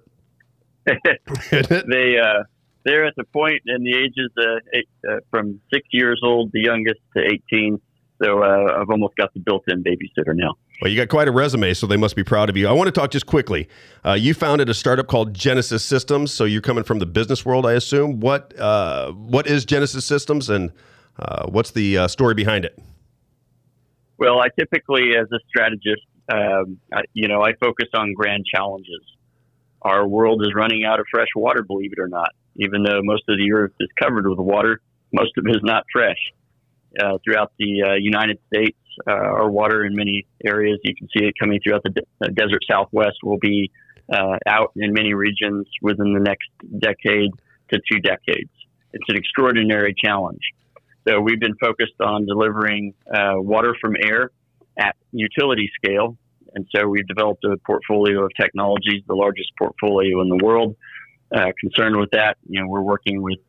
they uh, they're at the point in the ages uh, eight, uh, from six years old, the youngest, to 18. So uh, I've almost got the built-in babysitter now. Well, you got quite a resume, so they must be proud of you. I want to talk just quickly. Uh, you founded a startup called Genesis Systems, so you're coming from the business world, I assume. What uh, what is Genesis Systems, and uh, what's the uh, story behind it? Well, I typically, as a strategist, um, I, you know, I focus on grand challenges. Our world is running out of fresh water, believe it or not. Even though most of the earth is covered with water, most of it is not fresh. Uh, throughout the uh, United States, uh, our water in many areas, you can see it coming throughout the de- uh, desert Southwest, will be uh, out in many regions within the next decade to two decades. It's an extraordinary challenge. So we've been focused on delivering uh, water from air at utility scale. And so we've developed a portfolio of technologies, the largest portfolio in the world. Uh, concerned with that, you know, we're working with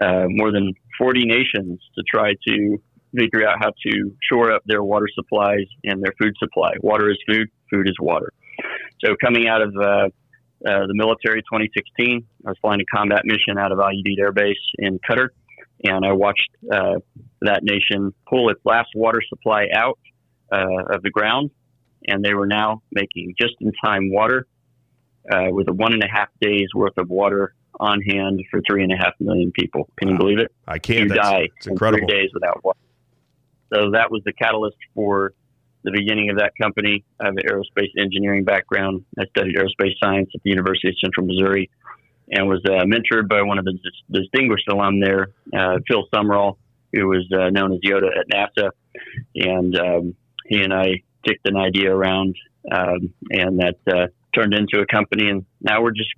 uh, more than 40 nations to try to figure out how to shore up their water supplies and their food supply. Water is food, food is water. So coming out of uh, uh, the military 2016, I was flying a combat mission out of Al Udeid Air Base in Qatar, and I watched uh, that nation pull its last water supply out uh, of the ground, and they were now making just-in-time water uh, with a one and a half days worth of water on hand for three and a half million people. Can you believe it? I can't. You That's- die it's in incredible. three days without water. So that was the catalyst for the beginning of that company. I have an aerospace engineering background. I studied aerospace science at the University of Central Missouri and was uh, mentored by one of the dis- distinguished alum there, uh, Phil Summerall, who was uh, known as Yoda at NASA. And um, he and I kicked an idea around, um, and that uh, turned into a company. And now we're just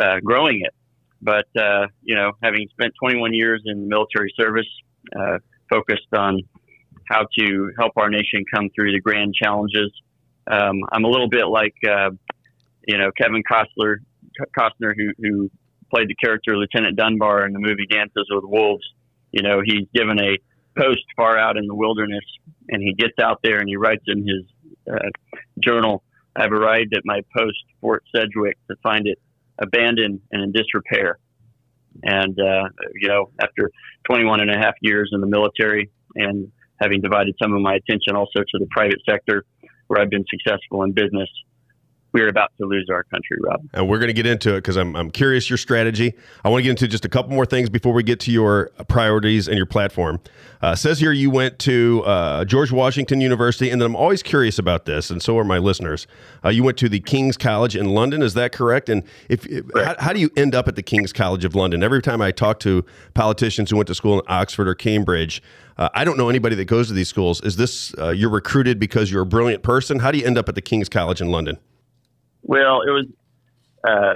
uh, growing it. But uh, you know, having spent 21 years in military service, uh, focused on how to help our nation come through the grand challenges, um, I'm a little bit like uh, you know Kevin Costner, Costner who, who played the character Lieutenant Dunbar in the movie Dances with Wolves. You know, he's given a post far out in the wilderness, and he gets out there and he writes in his uh, journal, "I've arrived at my post, Fort Sedgwick, to find it abandoned and in disrepair." And uh, you know, after 21 and a half years in the military and having divided some of my attention also to the private sector, where I've been successful in business, we're about to lose our country, Robb. And we're going to get into it because I'm, I'm curious your strategy. I want to get into just a couple more things before we get to your priorities and your platform. Uh, says here you went to uh, George Washington University, and then I'm always curious about this, and so are my listeners. Uh, you went to the King's College in London, is that correct? And if, if how, how do you end up at the King's College of London? Every time I talk to politicians who went to school in Oxford or Cambridge, uh, I don't know anybody that goes to these schools. Is this uh, you're recruited because you're a brilliant person? How do you end up at the King's College in London? Well, it was. Uh,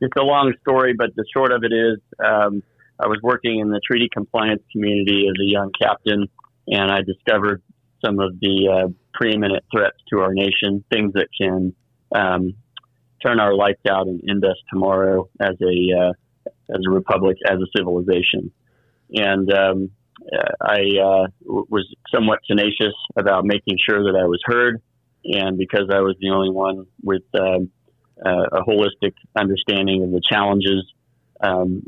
it's a long story, but the short of it is, um, I was working in the treaty compliance community as a young captain, and I discovered some of the uh, preeminent threats to our nation, things that can um, turn our lights out and end us tomorrow as a uh, as a republic, as a civilization. And um, I uh, was somewhat tenacious about making sure that I was heard and because I was the only one with um, uh, a holistic understanding of the challenges, um,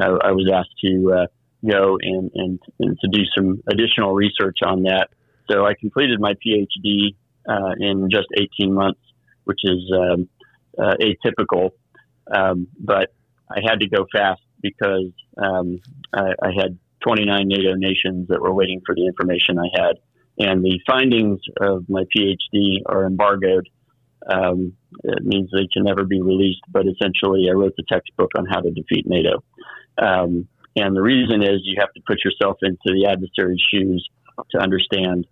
I, I, was asked to uh, go and, and, and, to do some additional research on that. So I completed my PhD uh, in just 18 months, which is um, uh, atypical, um, but I had to go fast because um, I, I had 29 NATO nations that were waiting for the information I had and the findings of my PhD are embargoed. Um, it means they can never be released, but essentially, I wrote the textbook on how to defeat NATO. Um, and the reason is you have to put yourself into the adversary's shoes to understand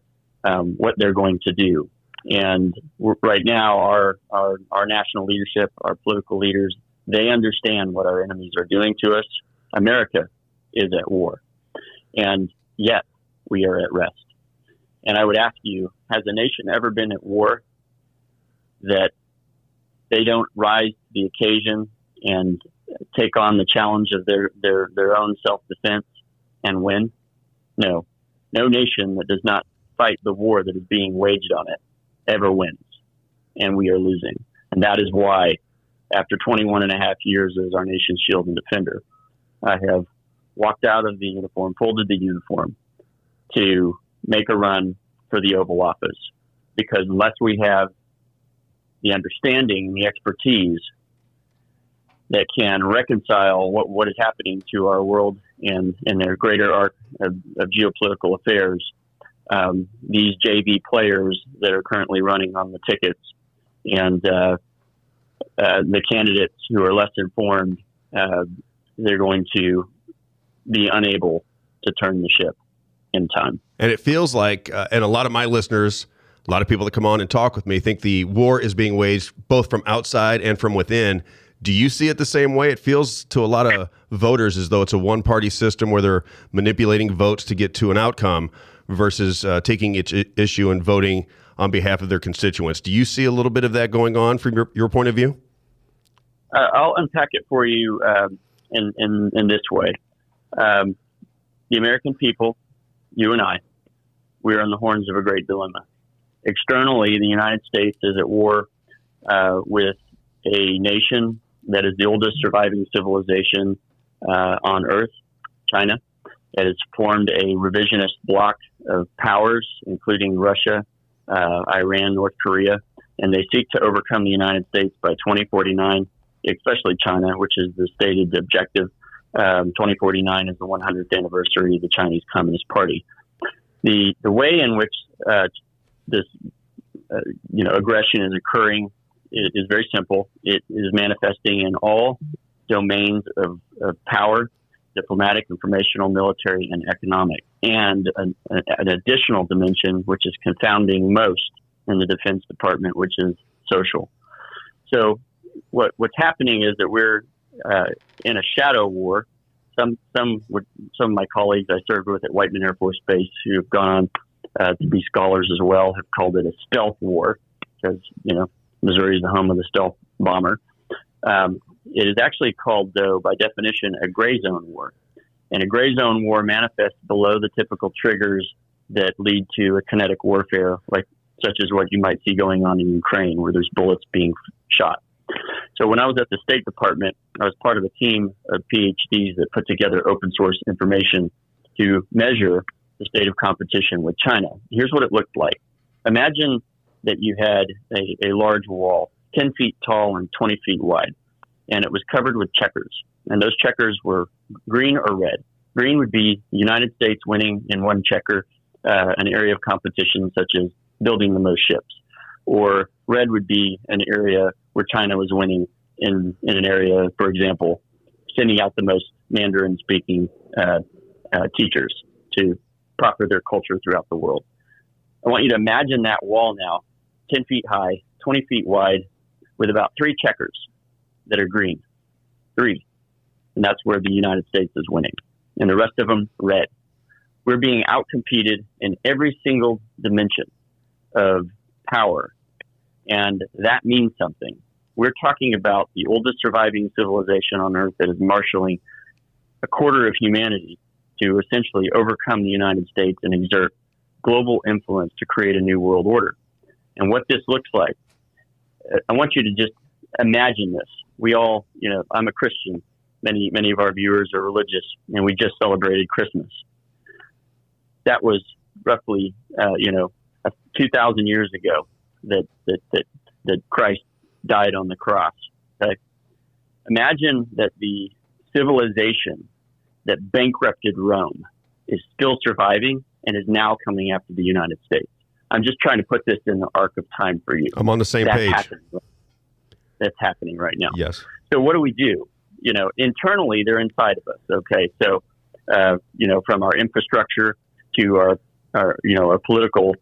um, what they're going to do. And right now, our, our, our national leadership, our political leaders, they understand what our enemies are doing to us. America is at war. And yet, we are at rest. And I would ask you, has a nation ever been at war that they don't rise to the occasion and take on the challenge of their, their, their own self defense and win? No. No nation that does not fight the war that is being waged on it ever wins. And we are losing. And that is why, after 21 and a half years as our nation's shield and defender, I have walked out of the uniform, folded the uniform to make a run for the Oval Office. Because unless we have the understanding, and the expertise that can reconcile what, what is happening to our world and in their greater arc of, of geopolitical affairs, um, these JV players that are currently running on the tickets and uh, uh, the candidates who are less informed, uh, they're going to be unable to turn the ship in time. And it feels like, uh, and a lot of my listeners, a lot of people that come on and talk with me think the war is being waged both from outside and from within. Do you see it the same way? It feels to a lot of voters as though it's a one party system where they're manipulating votes to get to an outcome versus uh, taking each issue and voting on behalf of their constituents. Do you see a little bit of that going on from your, your point of view? Uh, I'll unpack it for you um, in, in, in this way. Um, the American people you and I, we are on the horns of a great dilemma. Externally, the United States is at war uh, with a nation that is the oldest surviving civilization uh, on Earth, China. It has formed a revisionist bloc of powers, including Russia, uh, Iran, North Korea, and they seek to overcome the United States by 2049, especially China, which is the stated objective um, 2049 is the 100th anniversary of the Chinese Communist Party. The the way in which uh, this uh, you know aggression is occurring is, is, very simple. It is manifesting in all domains of, of power, diplomatic, informational, military, and economic, and an, an additional dimension which is confounding most in the Defense Department, which is social. So what what's happening is that we're uh, in a shadow war. Some some some of my colleagues I served with at Whiteman Air Force Base who have gone on uh, to be scholars as well have called it a stealth war because you know Missouri is the home of the stealth bomber. Um, it is actually called, though, by definition, a gray zone war. And a gray zone war manifests below the typical triggers that lead to a kinetic warfare, like such as what you might see going on in Ukraine, where there's bullets being shot. So when I was at the State Department, I was part of a team of PhDs that put together open source information to measure the state of competition with China. Here's what it looked like. Imagine that you had a, a large wall, 10 feet tall and 20 feet wide, and it was covered with checkers. And those checkers were green or red. Green would be the United States winning in one checker, uh, an area of competition such as building the most ships. Or red would be an area where China was winning in, in an area, for example, sending out the most Mandarin speaking uh, uh, teachers to proctor their culture throughout the world. I want you to imagine that wall now, 10 feet high, 20 feet wide, with about three checkers that are green. Three. And that's where the United States is winning. And the rest of them, red. We're being outcompeted in every single dimension of power. And that means something. We're talking about the oldest surviving civilization on Earth that is marshaling a quarter of humanity to essentially overcome the United States and exert global influence to create a new world order. And what this looks like, I want you to just imagine this. We all, you know, I'm a Christian. Many, many of our viewers are religious, and we just celebrated Christmas. That was roughly, uh, you know, 2,000 years ago that, that, that, that Christ died on the cross. Okay? Imagine that the civilization that bankrupted Rome is still surviving and is now coming after the United States. I'm just trying to put this in the arc of time for you. I'm on the same That's page. Happening. That's happening right now. Yes. So what do we do? You know, internally they're inside of us. Okay, so uh, you know, from our infrastructure to our, our you know, our political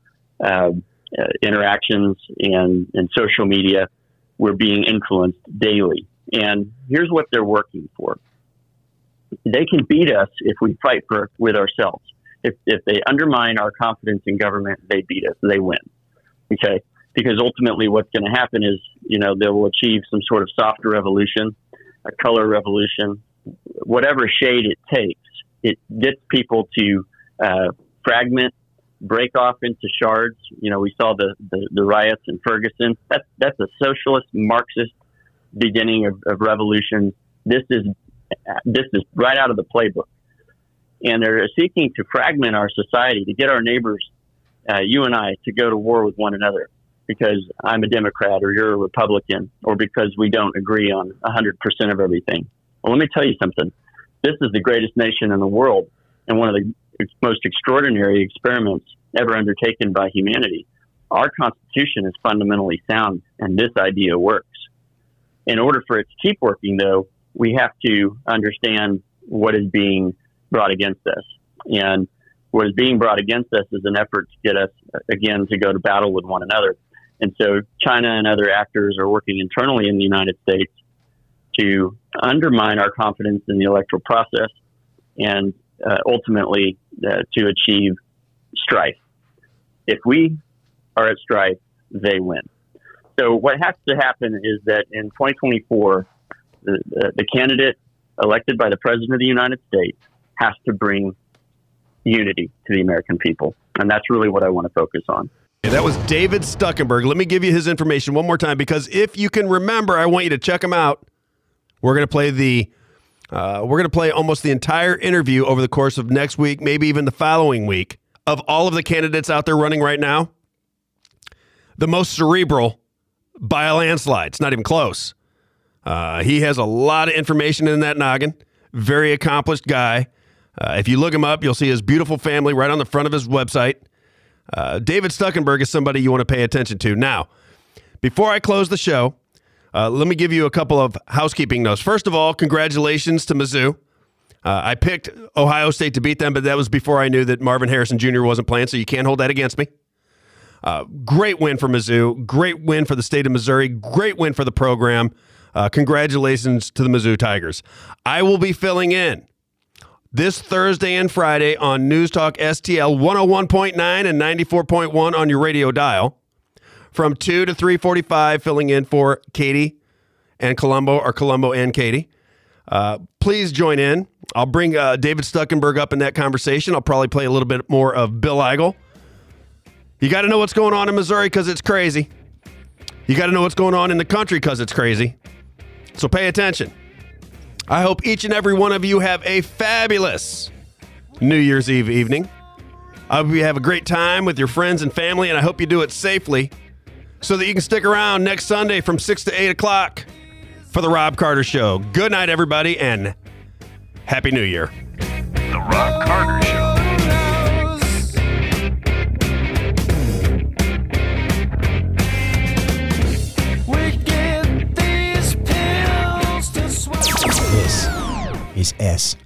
um, uh, interactions and and social media, we're being influenced daily. And here's what they're working for. They can beat us if we fight for with ourselves. If if they undermine our confidence in government, they beat us. They win. Okay because ultimately what's going to happen is, you know, they will achieve some sort of softer revolution, a color revolution, whatever shade it takes. It gets people to uh, fragment, break off into shards. You know, we saw the, the, the riots in Ferguson. That's, that's a socialist, Marxist beginning of, of revolution. This is, this is right out of the playbook. And they're seeking to fragment our society, to get our neighbors, uh, you and I, to go to war with one another because I'm a Democrat or you're a Republican or because we don't agree on 100% of everything. Well, let me tell you something. This is the greatest nation in the world and one of the most extraordinary experiments ever undertaken by humanity. Our Constitution is fundamentally sound, and this idea works. In order for it to keep working, though, we have to understand what is being brought against us. And what is being brought against us is an effort to get us, again, to go to battle with one another. And so China and other actors are working internally in the United States to undermine our confidence in the electoral process and uh, ultimately uh, to achieve strife. If we are at strife, they win. So what has to happen is that in 2024, the, the, the candidate elected by the President of the United States has to bring unity to the American people. And that's really what I want to focus on. That was David Stuckenberg. Let me give you his information one more time because if you can remember, I want you to check him out. We're going to play the uh, we're going to play almost the entire interview over the course of next week, maybe even the following week, of all of the candidates out there running right now. The most cerebral by a landslide. It's not even close. Uh, he has a lot of information in that noggin. Very accomplished guy. Uh, if you look him up, you'll see his beautiful family right on the front of his website. Uh, David Stuckenberg is somebody you want to pay attention to. Now, before I close the show, uh, let me give you a couple of housekeeping notes. First of all, congratulations to Mizzou. Uh, I picked Ohio State to beat them, but that was before I knew that Marvin Harrison Jr. wasn't playing, so you can't hold that against me. Uh, great win for Mizzou. Great win for the state of Missouri. Great win for the program. Uh, congratulations to the Mizzou Tigers. I will be filling in this Thursday and Friday on News Talk STL 101.9 and 94.1 on your radio dial from 2 to 3:45 filling in for Katie and Colombo or Colombo and Katie. Uh, please join in. I'll bring uh, David Stuckenberg up in that conversation. I'll probably play a little bit more of Bill Eigel. You got to know what's going on in Missouri because it's crazy. You got to know what's going on in the country because it's crazy. So pay attention. I hope each and every one of you have a fabulous New Year's Eve evening. I hope you have a great time with your friends and family, and I hope you do it safely so that you can stick around next Sunday from 6 to 8 o'clock for the Robb Carter Show. Good night, everybody, and Happy New Year. The Robb Carter Show. This is S